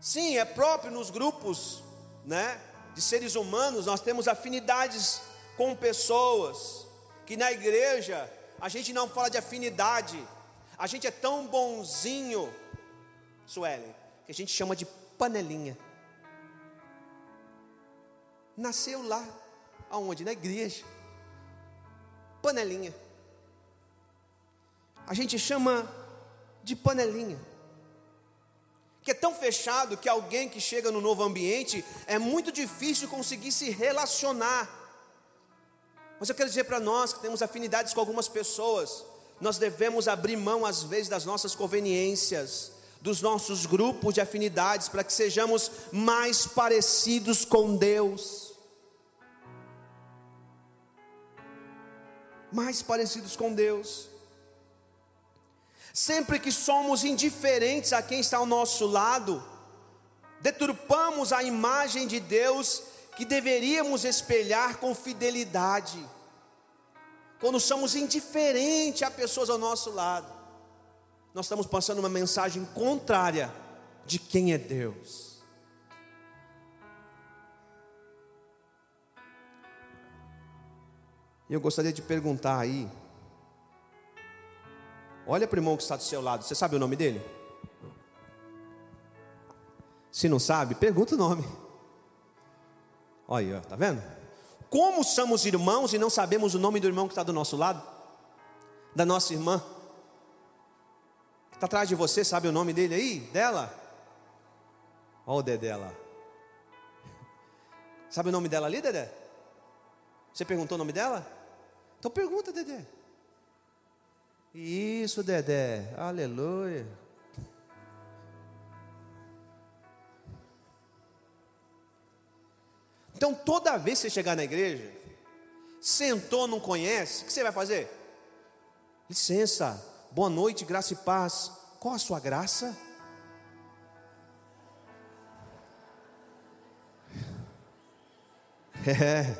Sim, é próprio nos grupos, né? De seres humanos, nós temos afinidades com pessoas, que na igreja a gente não fala de afinidade, a gente é tão bonzinho, Suelen, que a gente chama de panelinha. Nasceu lá, aonde? Na igreja. Panelinha. A gente chama de panelinha. Que é tão fechado que alguém que chega no novo ambiente é muito difícil conseguir se relacionar. Mas eu quero dizer para nós que temos afinidades com algumas pessoas, nós devemos abrir mão às vezes das nossas conveniências, dos nossos grupos de afinidades, para que sejamos mais parecidos com Deus. Mais parecidos com Deus. Sempre que somos indiferentes a quem está ao nosso lado, deturpamos a imagem de Deus que deveríamos espelhar com fidelidade. Quando somos indiferentes a pessoas ao nosso lado, nós estamos passando uma mensagem contrária de quem é Deus. E eu gostaria de perguntar aí, olha para o irmão que está do seu lado, você sabe o nome dele? Se não sabe, pergunta o nome. Olha tá vendo? Como somos irmãos e não sabemos o nome do irmão que está do nosso lado? Da nossa irmã? Que está atrás de você, sabe o nome dele aí? Dela? Olha o Dedé lá. Sabe o nome dela ali, Dedé? Você perguntou o nome dela? Então pergunta, Dedé. Isso, Dedé. Aleluia. Então, toda vez que você chegar na igreja, sentou, não conhece, o que você vai fazer? Licença, boa noite, graça e paz. Qual a sua graça? *laughs* É.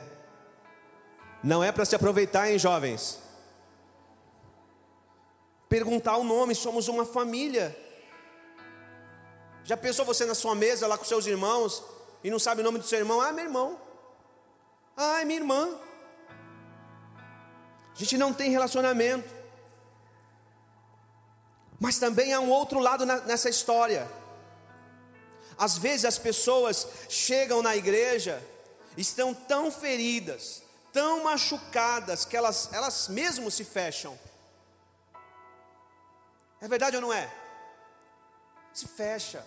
Não é para se aproveitar, hein, jovens? Perguntar o nome, somos uma família. Já pensou você na sua mesa lá com seus irmãos? e não sabe o nome do seu irmão, ah, meu irmão. Ah, é minha irmã. A gente não tem relacionamento. Mas também há um outro lado nessa história. Às vezes as pessoas chegam na igreja, estão tão feridas, tão machucadas, que elas, elas mesmo se fecham. É verdade ou não é? Se fecha,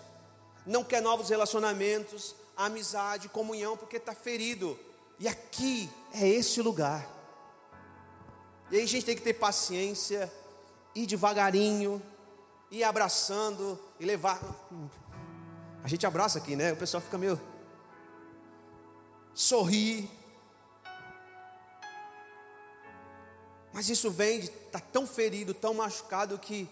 não quer novos relacionamentos, amizade, comunhão, porque está ferido. E aqui é esse lugar. E aí a gente tem que ter paciência, ir devagarinho, ir abraçando e levar. A gente abraça aqui, né? O pessoal fica meio. sorrir. Mas isso vem de estar tá tão ferido, tão machucado que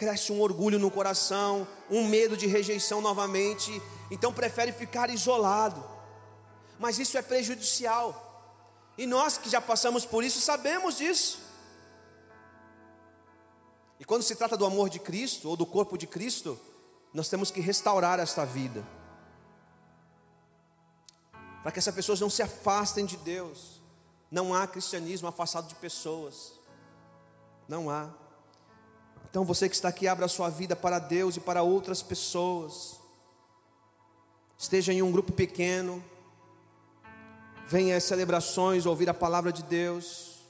cresce um orgulho no coração, um medo de rejeição novamente, então prefere ficar isolado. Mas isso é prejudicial. E nós que já passamos por isso sabemos disso. E quando se trata do amor de Cristo ou do corpo de Cristo, nós temos que restaurar esta vida. Para que essas pessoas não se afastem de Deus. Não há cristianismo afastado de pessoas. Não há. Então você que está aqui, abra a sua vida para Deus e para outras pessoas. Esteja em um grupo pequeno. Venha às celebrações, ouvir a palavra de Deus.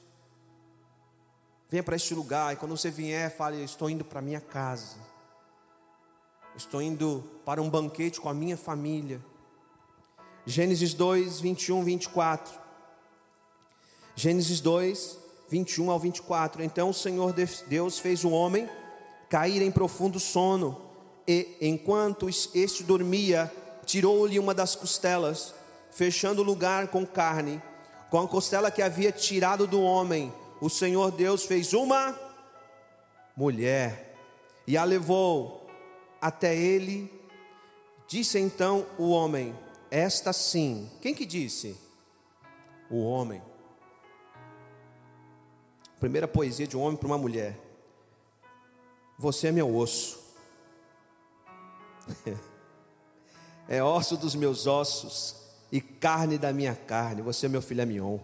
Venha para este lugar e quando você vier, fale: Estou indo para minha casa. Estou indo para um banquete com a minha família. Gênesis 2, 21, 24. Gênesis 2, 21 ao 24. Então o Senhor Deus fez o homem cair em profundo sono, e enquanto este dormia, tirou-lhe uma das costelas, fechando o lugar com carne. Com a costela que havia tirado do homem, o Senhor Deus fez uma mulher e a levou até ele. Disse então o homem: Esta sim. Quem que disse? O homem. Primeira poesia de um homem para uma mulher. Você é meu osso. *laughs* é osso dos meus ossos e carne da minha carne. Você é meu filho mignon.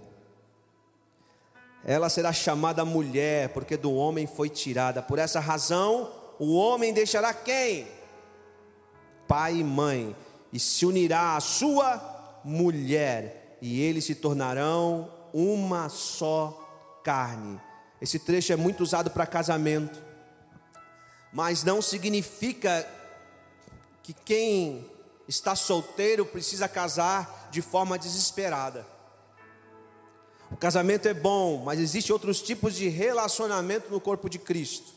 Ela será chamada mulher, porque do homem foi tirada. Por essa razão, o homem deixará quem? Pai e mãe, e se unirá à sua mulher, e eles se tornarão uma só carne. Esse trecho é muito usado para casamento, mas não significa que quem está solteiro precisa casar de forma desesperada. O casamento é bom, mas existem outros tipos de relacionamento no corpo de Cristo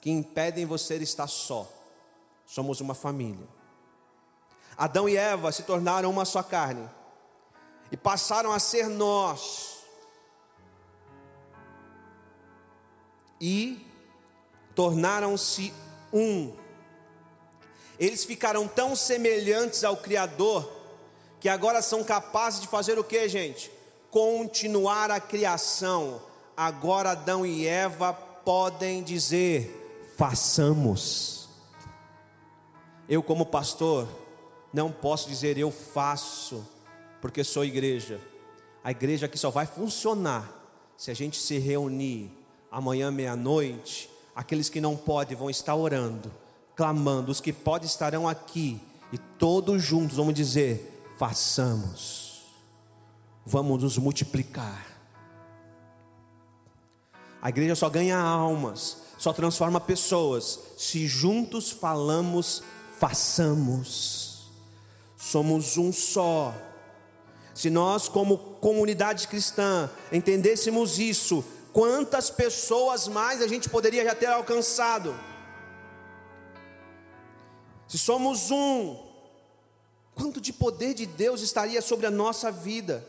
que impedem você estar só. Somos uma família. Adão e Eva se tornaram uma só carne e passaram a ser nós. E tornaram-se um. Eles ficaram tão semelhantes ao Criador que agora são capazes de fazer o que, gente? Continuar a criação. Agora Adão e Eva podem dizer: façamos. Eu, como pastor, não posso dizer eu faço, porque sou igreja. A igreja aqui só vai funcionar se a gente se reunir amanhã meia-noite. Aqueles que não podem vão estar orando clamando, os que podem estarão aqui, e todos juntos vamos dizer: façamos, vamos nos multiplicar. A igreja só ganha almas, só transforma pessoas, se juntos falamos, façamos, somos um só. Se nós, como comunidade cristã, entendêssemos isso, quantas pessoas mais a gente poderia já ter alcançado? Se somos um, quanto de poder de Deus estaria sobre a nossa vida?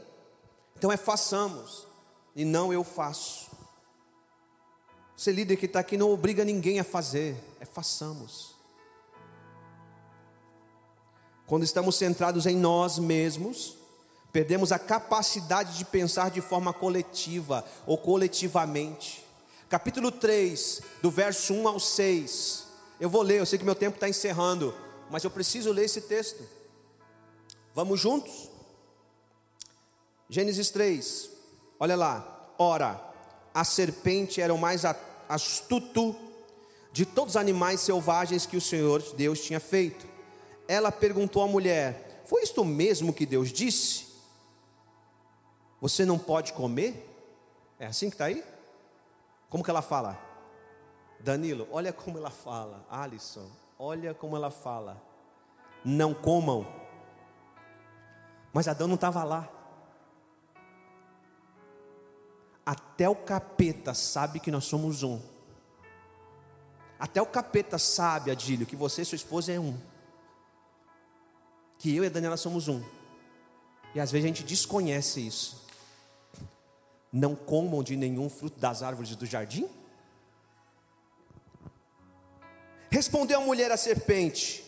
Então é façamos, e não eu faço. Ser líder que está aqui não obriga ninguém a fazer, é façamos. Quando estamos centrados em nós mesmos, perdemos a capacidade de pensar de forma coletiva ou coletivamente. Capítulo 3, do verso 1 ao 6 eu vou ler, eu sei que meu tempo está encerrando, mas eu preciso ler esse texto. Vamos juntos? Gênesis 3, olha lá. Ora, a serpente era o mais astuto de todos os animais selvagens que o Senhor Deus tinha feito. Ela perguntou à mulher: Foi isto mesmo que Deus disse? Você não pode comer? É assim que está aí? Como que ela fala? Danilo, olha como ela fala. Alisson, olha como ela fala. Não comam. Mas Adão não estava lá. Até o capeta sabe que nós somos um. Até o capeta sabe, Adílio, que você e sua esposa é um. Que eu e a Daniela somos um. E às vezes a gente desconhece isso. Não comam de nenhum fruto das árvores do jardim? Respondeu a mulher à serpente.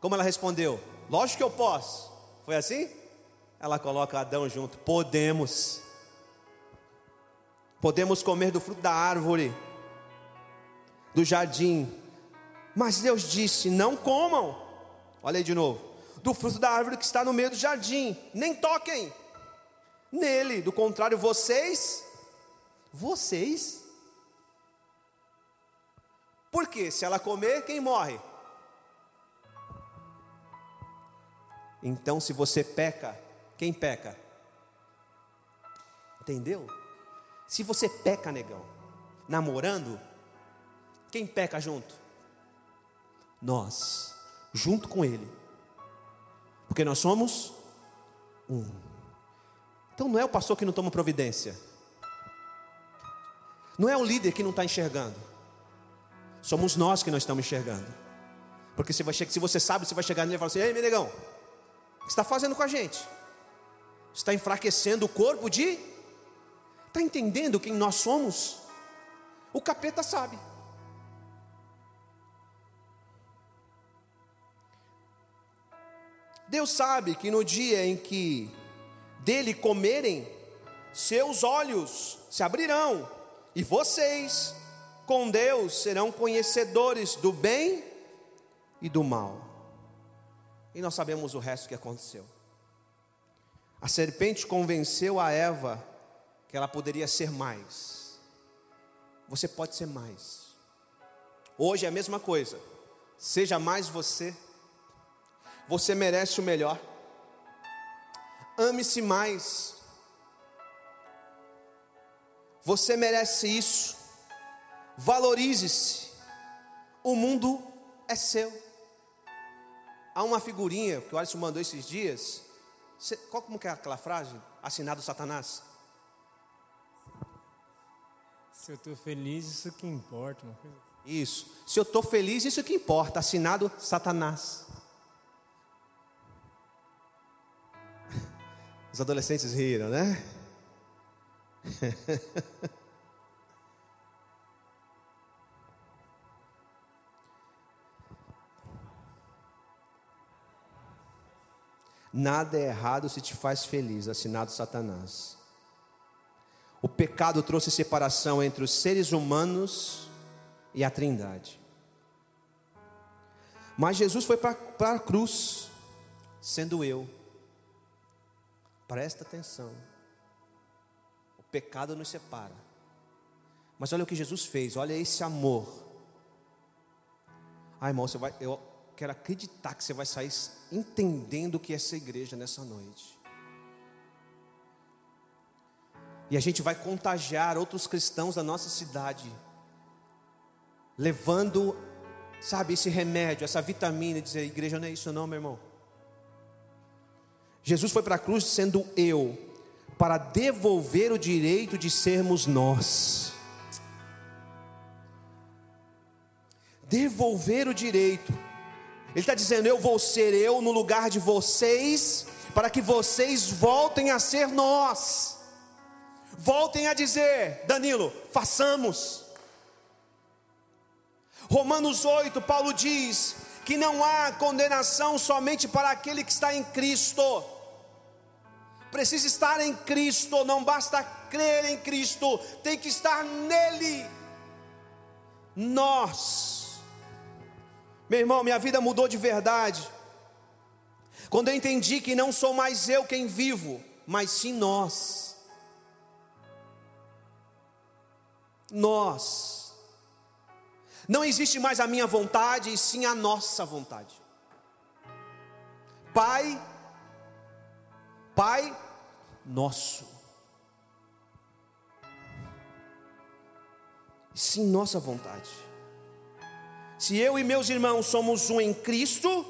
Como ela respondeu? Lógico que eu posso. Foi assim? Ela coloca Adão junto. Podemos. Podemos comer do fruto da árvore, do jardim. Mas Deus disse: Não comam. Olha aí de novo. Do fruto da árvore que está no meio do jardim. Nem toquem nele. Do contrário, vocês, vocês porque se ela comer, quem morre? Então, se você peca, quem peca? Entendeu? Se você peca, negão, namorando, quem peca junto? Nós, junto com ele. Porque nós somos um. Então não é o pastor que não toma providência. Não é o líder que não está enxergando. Somos nós que não estamos enxergando. Porque se, vai, se você sabe, você vai chegar nele e falar assim: Ei, meu negão, o que você está fazendo com a gente? Você está enfraquecendo o corpo de. Está entendendo quem nós somos? O capeta sabe. Deus sabe que no dia em que dele comerem, seus olhos se abrirão, e vocês com Deus serão conhecedores do bem e do mal. E nós sabemos o resto que aconteceu. A serpente convenceu a Eva que ela poderia ser mais. Você pode ser mais. Hoje é a mesma coisa. Seja mais você. Você merece o melhor. Ame-se mais. Você merece isso. Valorize-se. O mundo é seu. Há uma figurinha que o Alisson mandou esses dias. Qual como que é aquela frase? Assinado Satanás. Se eu estou feliz, isso que importa. Isso. Se eu estou feliz, isso que importa. Assinado Satanás. Os adolescentes riram, né? *laughs* Nada é errado se te faz feliz, assinado Satanás. O pecado trouxe separação entre os seres humanos e a Trindade. Mas Jesus foi para a cruz, sendo eu. Presta atenção. O pecado nos separa. Mas olha o que Jesus fez, olha esse amor. Ai, irmão, você vai, eu, quero acreditar que você vai sair entendendo o que é essa igreja nessa noite. E a gente vai contagiar outros cristãos da nossa cidade, levando, sabe, esse remédio, essa vitamina, e dizer: igreja não é isso, não, meu irmão. Jesus foi para a cruz sendo eu, para devolver o direito de sermos nós. Devolver o direito ele está dizendo: Eu vou ser eu no lugar de vocês, para que vocês voltem a ser nós. Voltem a dizer, Danilo, façamos. Romanos 8, Paulo diz que não há condenação somente para aquele que está em Cristo. Precisa estar em Cristo, não basta crer em Cristo, tem que estar nele. Nós meu irmão, minha vida mudou de verdade. Quando eu entendi que não sou mais eu quem vivo, mas sim nós. Nós. Não existe mais a minha vontade, e sim a nossa vontade. Pai, Pai nosso. Sim, nossa vontade. Se eu e meus irmãos somos um em Cristo,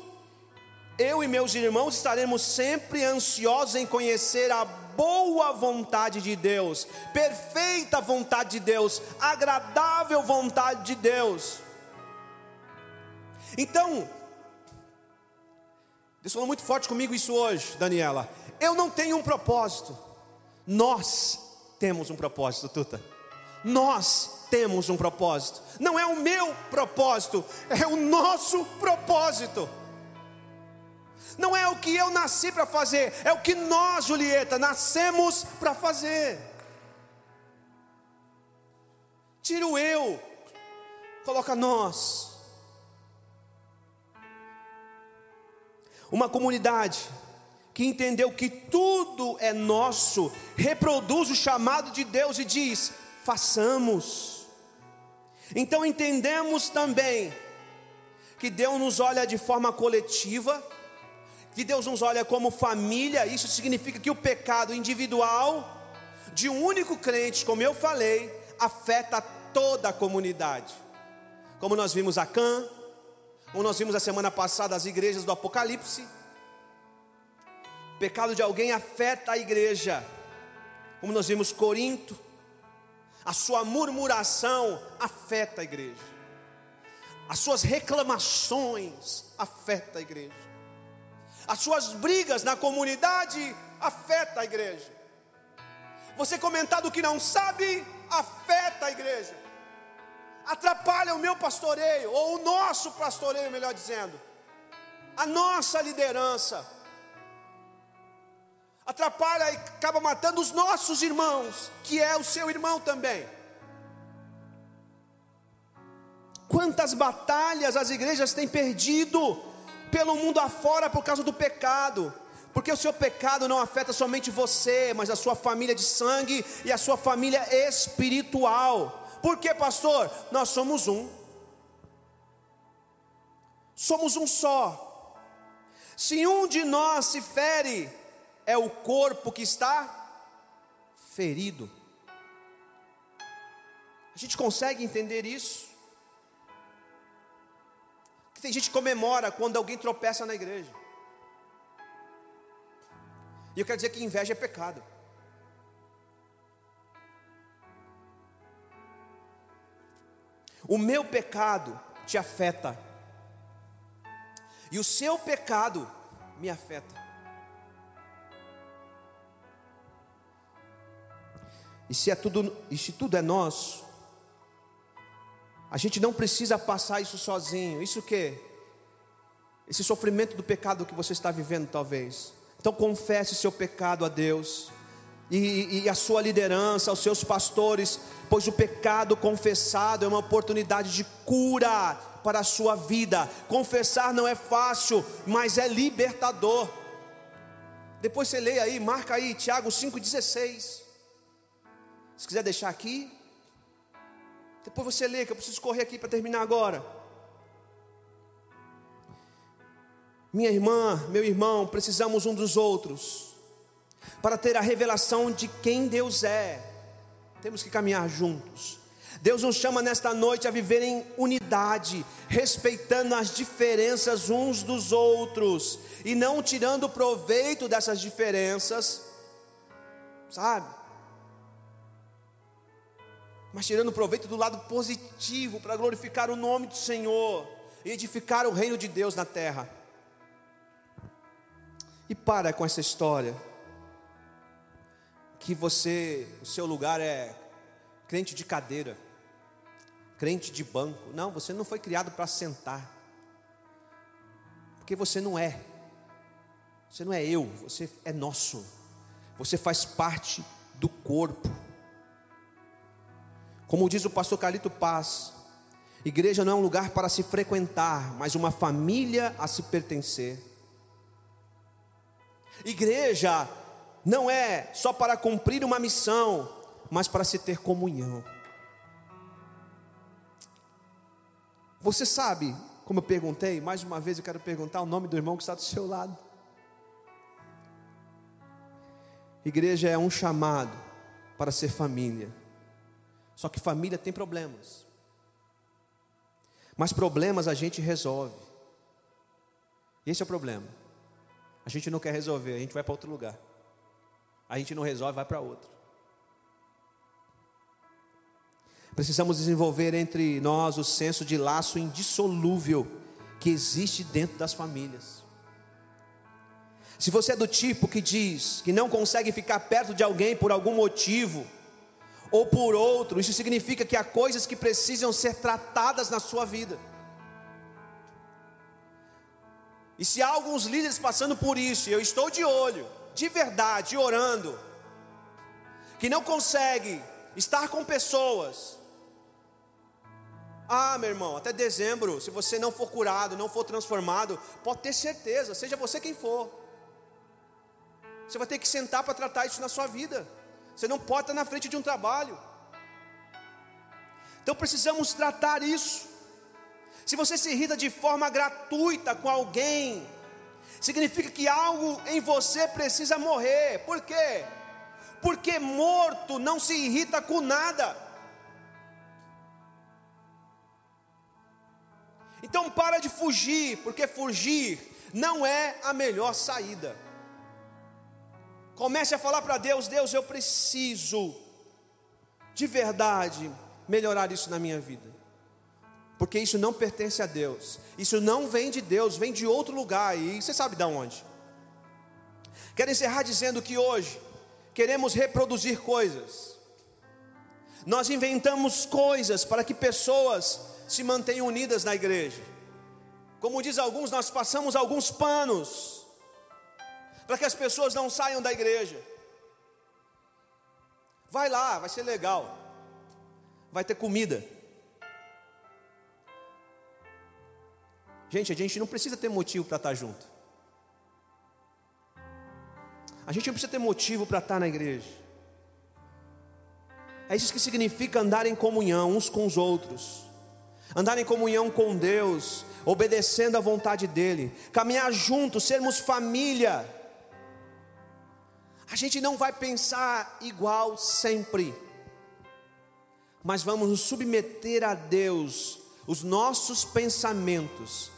eu e meus irmãos estaremos sempre ansiosos em conhecer a boa vontade de Deus, perfeita vontade de Deus, agradável vontade de Deus. Então, Deus falou muito forte comigo isso hoje, Daniela. Eu não tenho um propósito, nós temos um propósito, Tuta. Nós temos um propósito. Não é o meu propósito, é o nosso propósito. Não é o que eu nasci para fazer, é o que nós, Julieta, nascemos para fazer. Tira o eu, coloca nós. Uma comunidade que entendeu que tudo é nosso, reproduz o chamado de Deus e diz: façamos. Então entendemos também que Deus nos olha de forma coletiva, que Deus nos olha como família, isso significa que o pecado individual de um único crente, como eu falei, afeta toda a comunidade. Como nós vimos a Cã, como nós vimos a semana passada as igrejas do Apocalipse, pecado de alguém afeta a igreja, como nós vimos Corinto, a sua murmuração afeta a igreja. As suas reclamações afetam a igreja. As suas brigas na comunidade afetam a igreja. Você comentar do que não sabe afeta a igreja. Atrapalha o meu pastoreio, ou o nosso pastoreio, melhor dizendo. A nossa liderança atrapalha e acaba matando os nossos irmãos, que é o seu irmão também. Quantas batalhas as igrejas têm perdido pelo mundo afora por causa do pecado, Porque o seu pecado não afeta somente você, mas a sua família de sangue e a sua família espiritual. Por que, pastor? Nós somos um. Somos um só. Se um de nós se fere, é o corpo que está ferido. A gente consegue entender isso? Tem gente que comemora quando alguém tropeça na igreja. E eu quero dizer que inveja é pecado. O meu pecado te afeta. E o seu pecado me afeta. E se, é tudo, e se tudo é nosso, a gente não precisa passar isso sozinho. Isso o quê? Esse sofrimento do pecado que você está vivendo, talvez. Então confesse seu pecado a Deus e, e, a sua liderança, aos seus pastores, pois o pecado confessado é uma oportunidade de cura para a sua vida. Confessar não é fácil, mas é libertador. Depois você lê aí, marca aí, Tiago 5,16. Se quiser deixar aqui, depois você lê, que eu preciso correr aqui para terminar agora. Minha irmã, meu irmão, precisamos um dos outros. Para ter a revelação de quem Deus é, temos que caminhar juntos. Deus nos chama nesta noite a viver em unidade, respeitando as diferenças uns dos outros e não tirando proveito dessas diferenças, sabe? Mas tirando proveito do lado positivo para glorificar o nome do Senhor e edificar o reino de Deus na terra. E para com essa história que você, o seu lugar é crente de cadeira, crente de banco. Não, você não foi criado para sentar. Porque você não é. Você não é eu, você é nosso. Você faz parte do corpo. Como diz o pastor Carlito Paz, igreja não é um lugar para se frequentar, mas uma família a se pertencer. Igreja não é só para cumprir uma missão, mas para se ter comunhão. Você sabe, como eu perguntei, mais uma vez eu quero perguntar o nome do irmão que está do seu lado. Igreja é um chamado para ser família. Só que família tem problemas. Mas problemas a gente resolve. Esse é o problema. A gente não quer resolver, a gente vai para outro lugar. A gente não resolve, vai para outro. Precisamos desenvolver entre nós o senso de laço indissolúvel que existe dentro das famílias. Se você é do tipo que diz que não consegue ficar perto de alguém por algum motivo, ou por outro, isso significa que há coisas que precisam ser tratadas na sua vida. E se há alguns líderes passando por isso, eu estou de olho, de verdade, orando, que não consegue estar com pessoas, ah, meu irmão, até dezembro, se você não for curado, não for transformado, pode ter certeza, seja você quem for, você vai ter que sentar para tratar isso na sua vida. Você não pode estar na frente de um trabalho. Então precisamos tratar isso. Se você se irrita de forma gratuita com alguém, significa que algo em você precisa morrer. Por quê? Porque morto não se irrita com nada. Então para de fugir, porque fugir não é a melhor saída. Comece a falar para Deus: Deus, eu preciso de verdade melhorar isso na minha vida. Porque isso não pertence a Deus. Isso não vem de Deus, vem de outro lugar. E você sabe de onde. Quero encerrar dizendo que hoje queremos reproduzir coisas. Nós inventamos coisas para que pessoas se mantenham unidas na igreja. Como diz alguns, nós passamos alguns panos para que as pessoas não saiam da igreja. Vai lá, vai ser legal. Vai ter comida. Gente, a gente não precisa ter motivo para estar junto. A gente não precisa ter motivo para estar na igreja. É isso que significa andar em comunhão uns com os outros, andar em comunhão com Deus, obedecendo à vontade dEle, caminhar juntos, sermos família. A gente não vai pensar igual sempre, mas vamos nos submeter a Deus, os nossos pensamentos,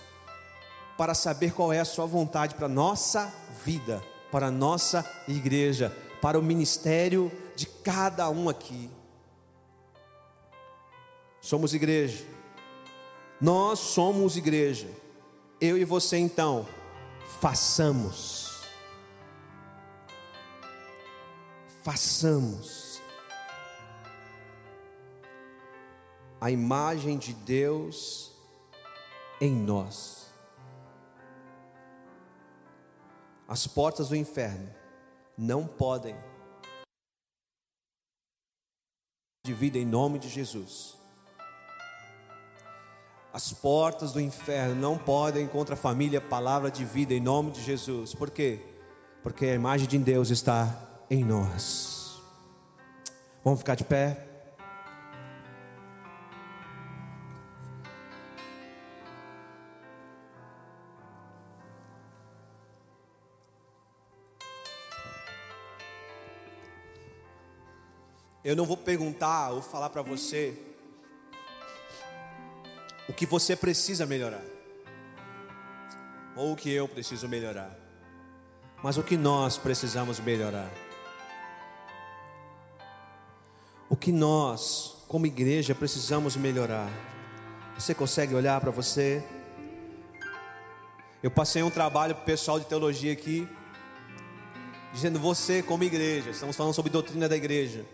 para saber qual é a Sua vontade para a nossa vida, para a nossa igreja, para o ministério de cada um aqui. Somos igreja, nós somos igreja, eu e você então, façamos, façamos a imagem de Deus em nós. As portas do inferno não podem de vida em nome de Jesus. As portas do inferno não podem contra a família palavra de vida em nome de Jesus. Por quê? Porque a imagem de Deus está em nós. Vamos ficar de pé? Eu não vou perguntar ou falar para você o que você precisa melhorar, ou o que eu preciso melhorar, mas o que nós precisamos melhorar. O que nós, como igreja, precisamos melhorar. Você consegue olhar para você? Eu passei um trabalho para o pessoal de teologia aqui, dizendo: você, como igreja, estamos falando sobre doutrina da igreja.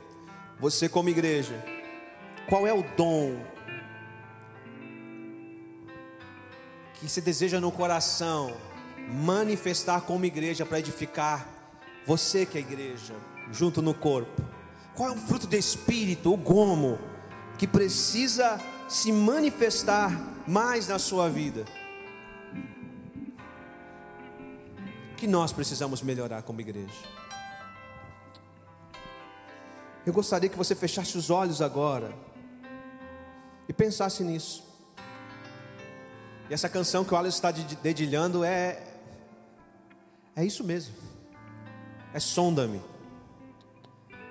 Você, como igreja, qual é o dom que você deseja no coração manifestar como igreja para edificar você que é igreja, junto no corpo? Qual é o fruto do Espírito, o gomo, que precisa se manifestar mais na sua vida? Que nós precisamos melhorar como igreja. Eu gostaria que você fechasse os olhos agora e pensasse nisso. E essa canção que o Alex está dedilhando é é isso mesmo. É sonda-me.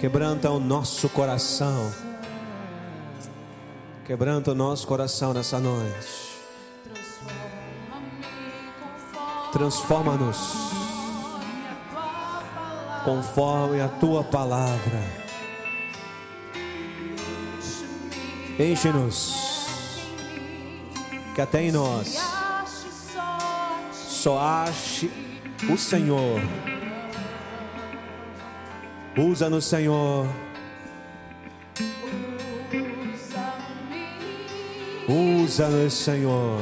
Quebranta o nosso coração. Quebranta o nosso coração nessa noite. Transforma-nos conforme a tua palavra. Enche-nos, que até em nós só ache o Senhor. Usa no Senhor. Usa no Senhor.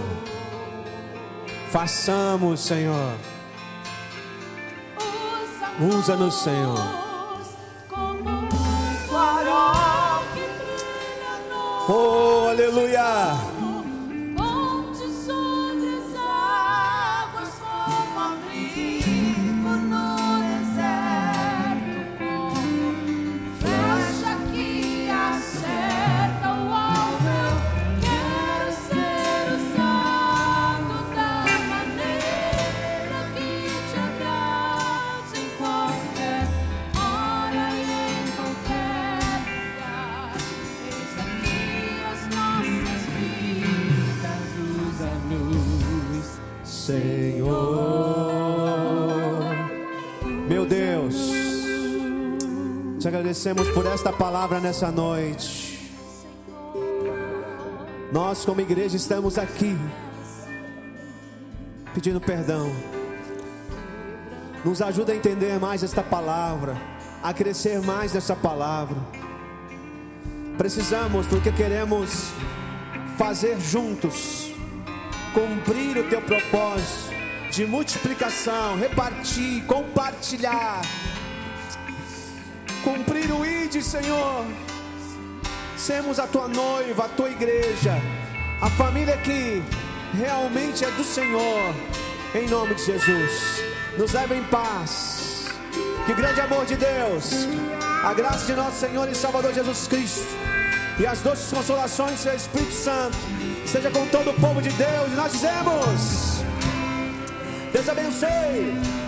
Façamos, Senhor. Usa no Senhor. Oh, aleluia. Agradecemos por esta palavra nessa noite. Nós, como igreja, estamos aqui pedindo perdão Nos ajuda a entender mais esta palavra, a crescer mais nessa palavra. Precisamos, porque queremos fazer juntos, cumprir o teu propósito de multiplicação, repartir, compartilhar, cumprir o ID, Senhor. Sermos a tua noiva, a tua igreja, a família que realmente é do Senhor, em nome de Jesus. Nos leva em paz. Que grande amor de Deus, a graça de nosso Senhor e Salvador Jesus Cristo e as doces consolações do Espírito Santo seja com todo o povo de Deus. E nós dizemos: Deus abençoe.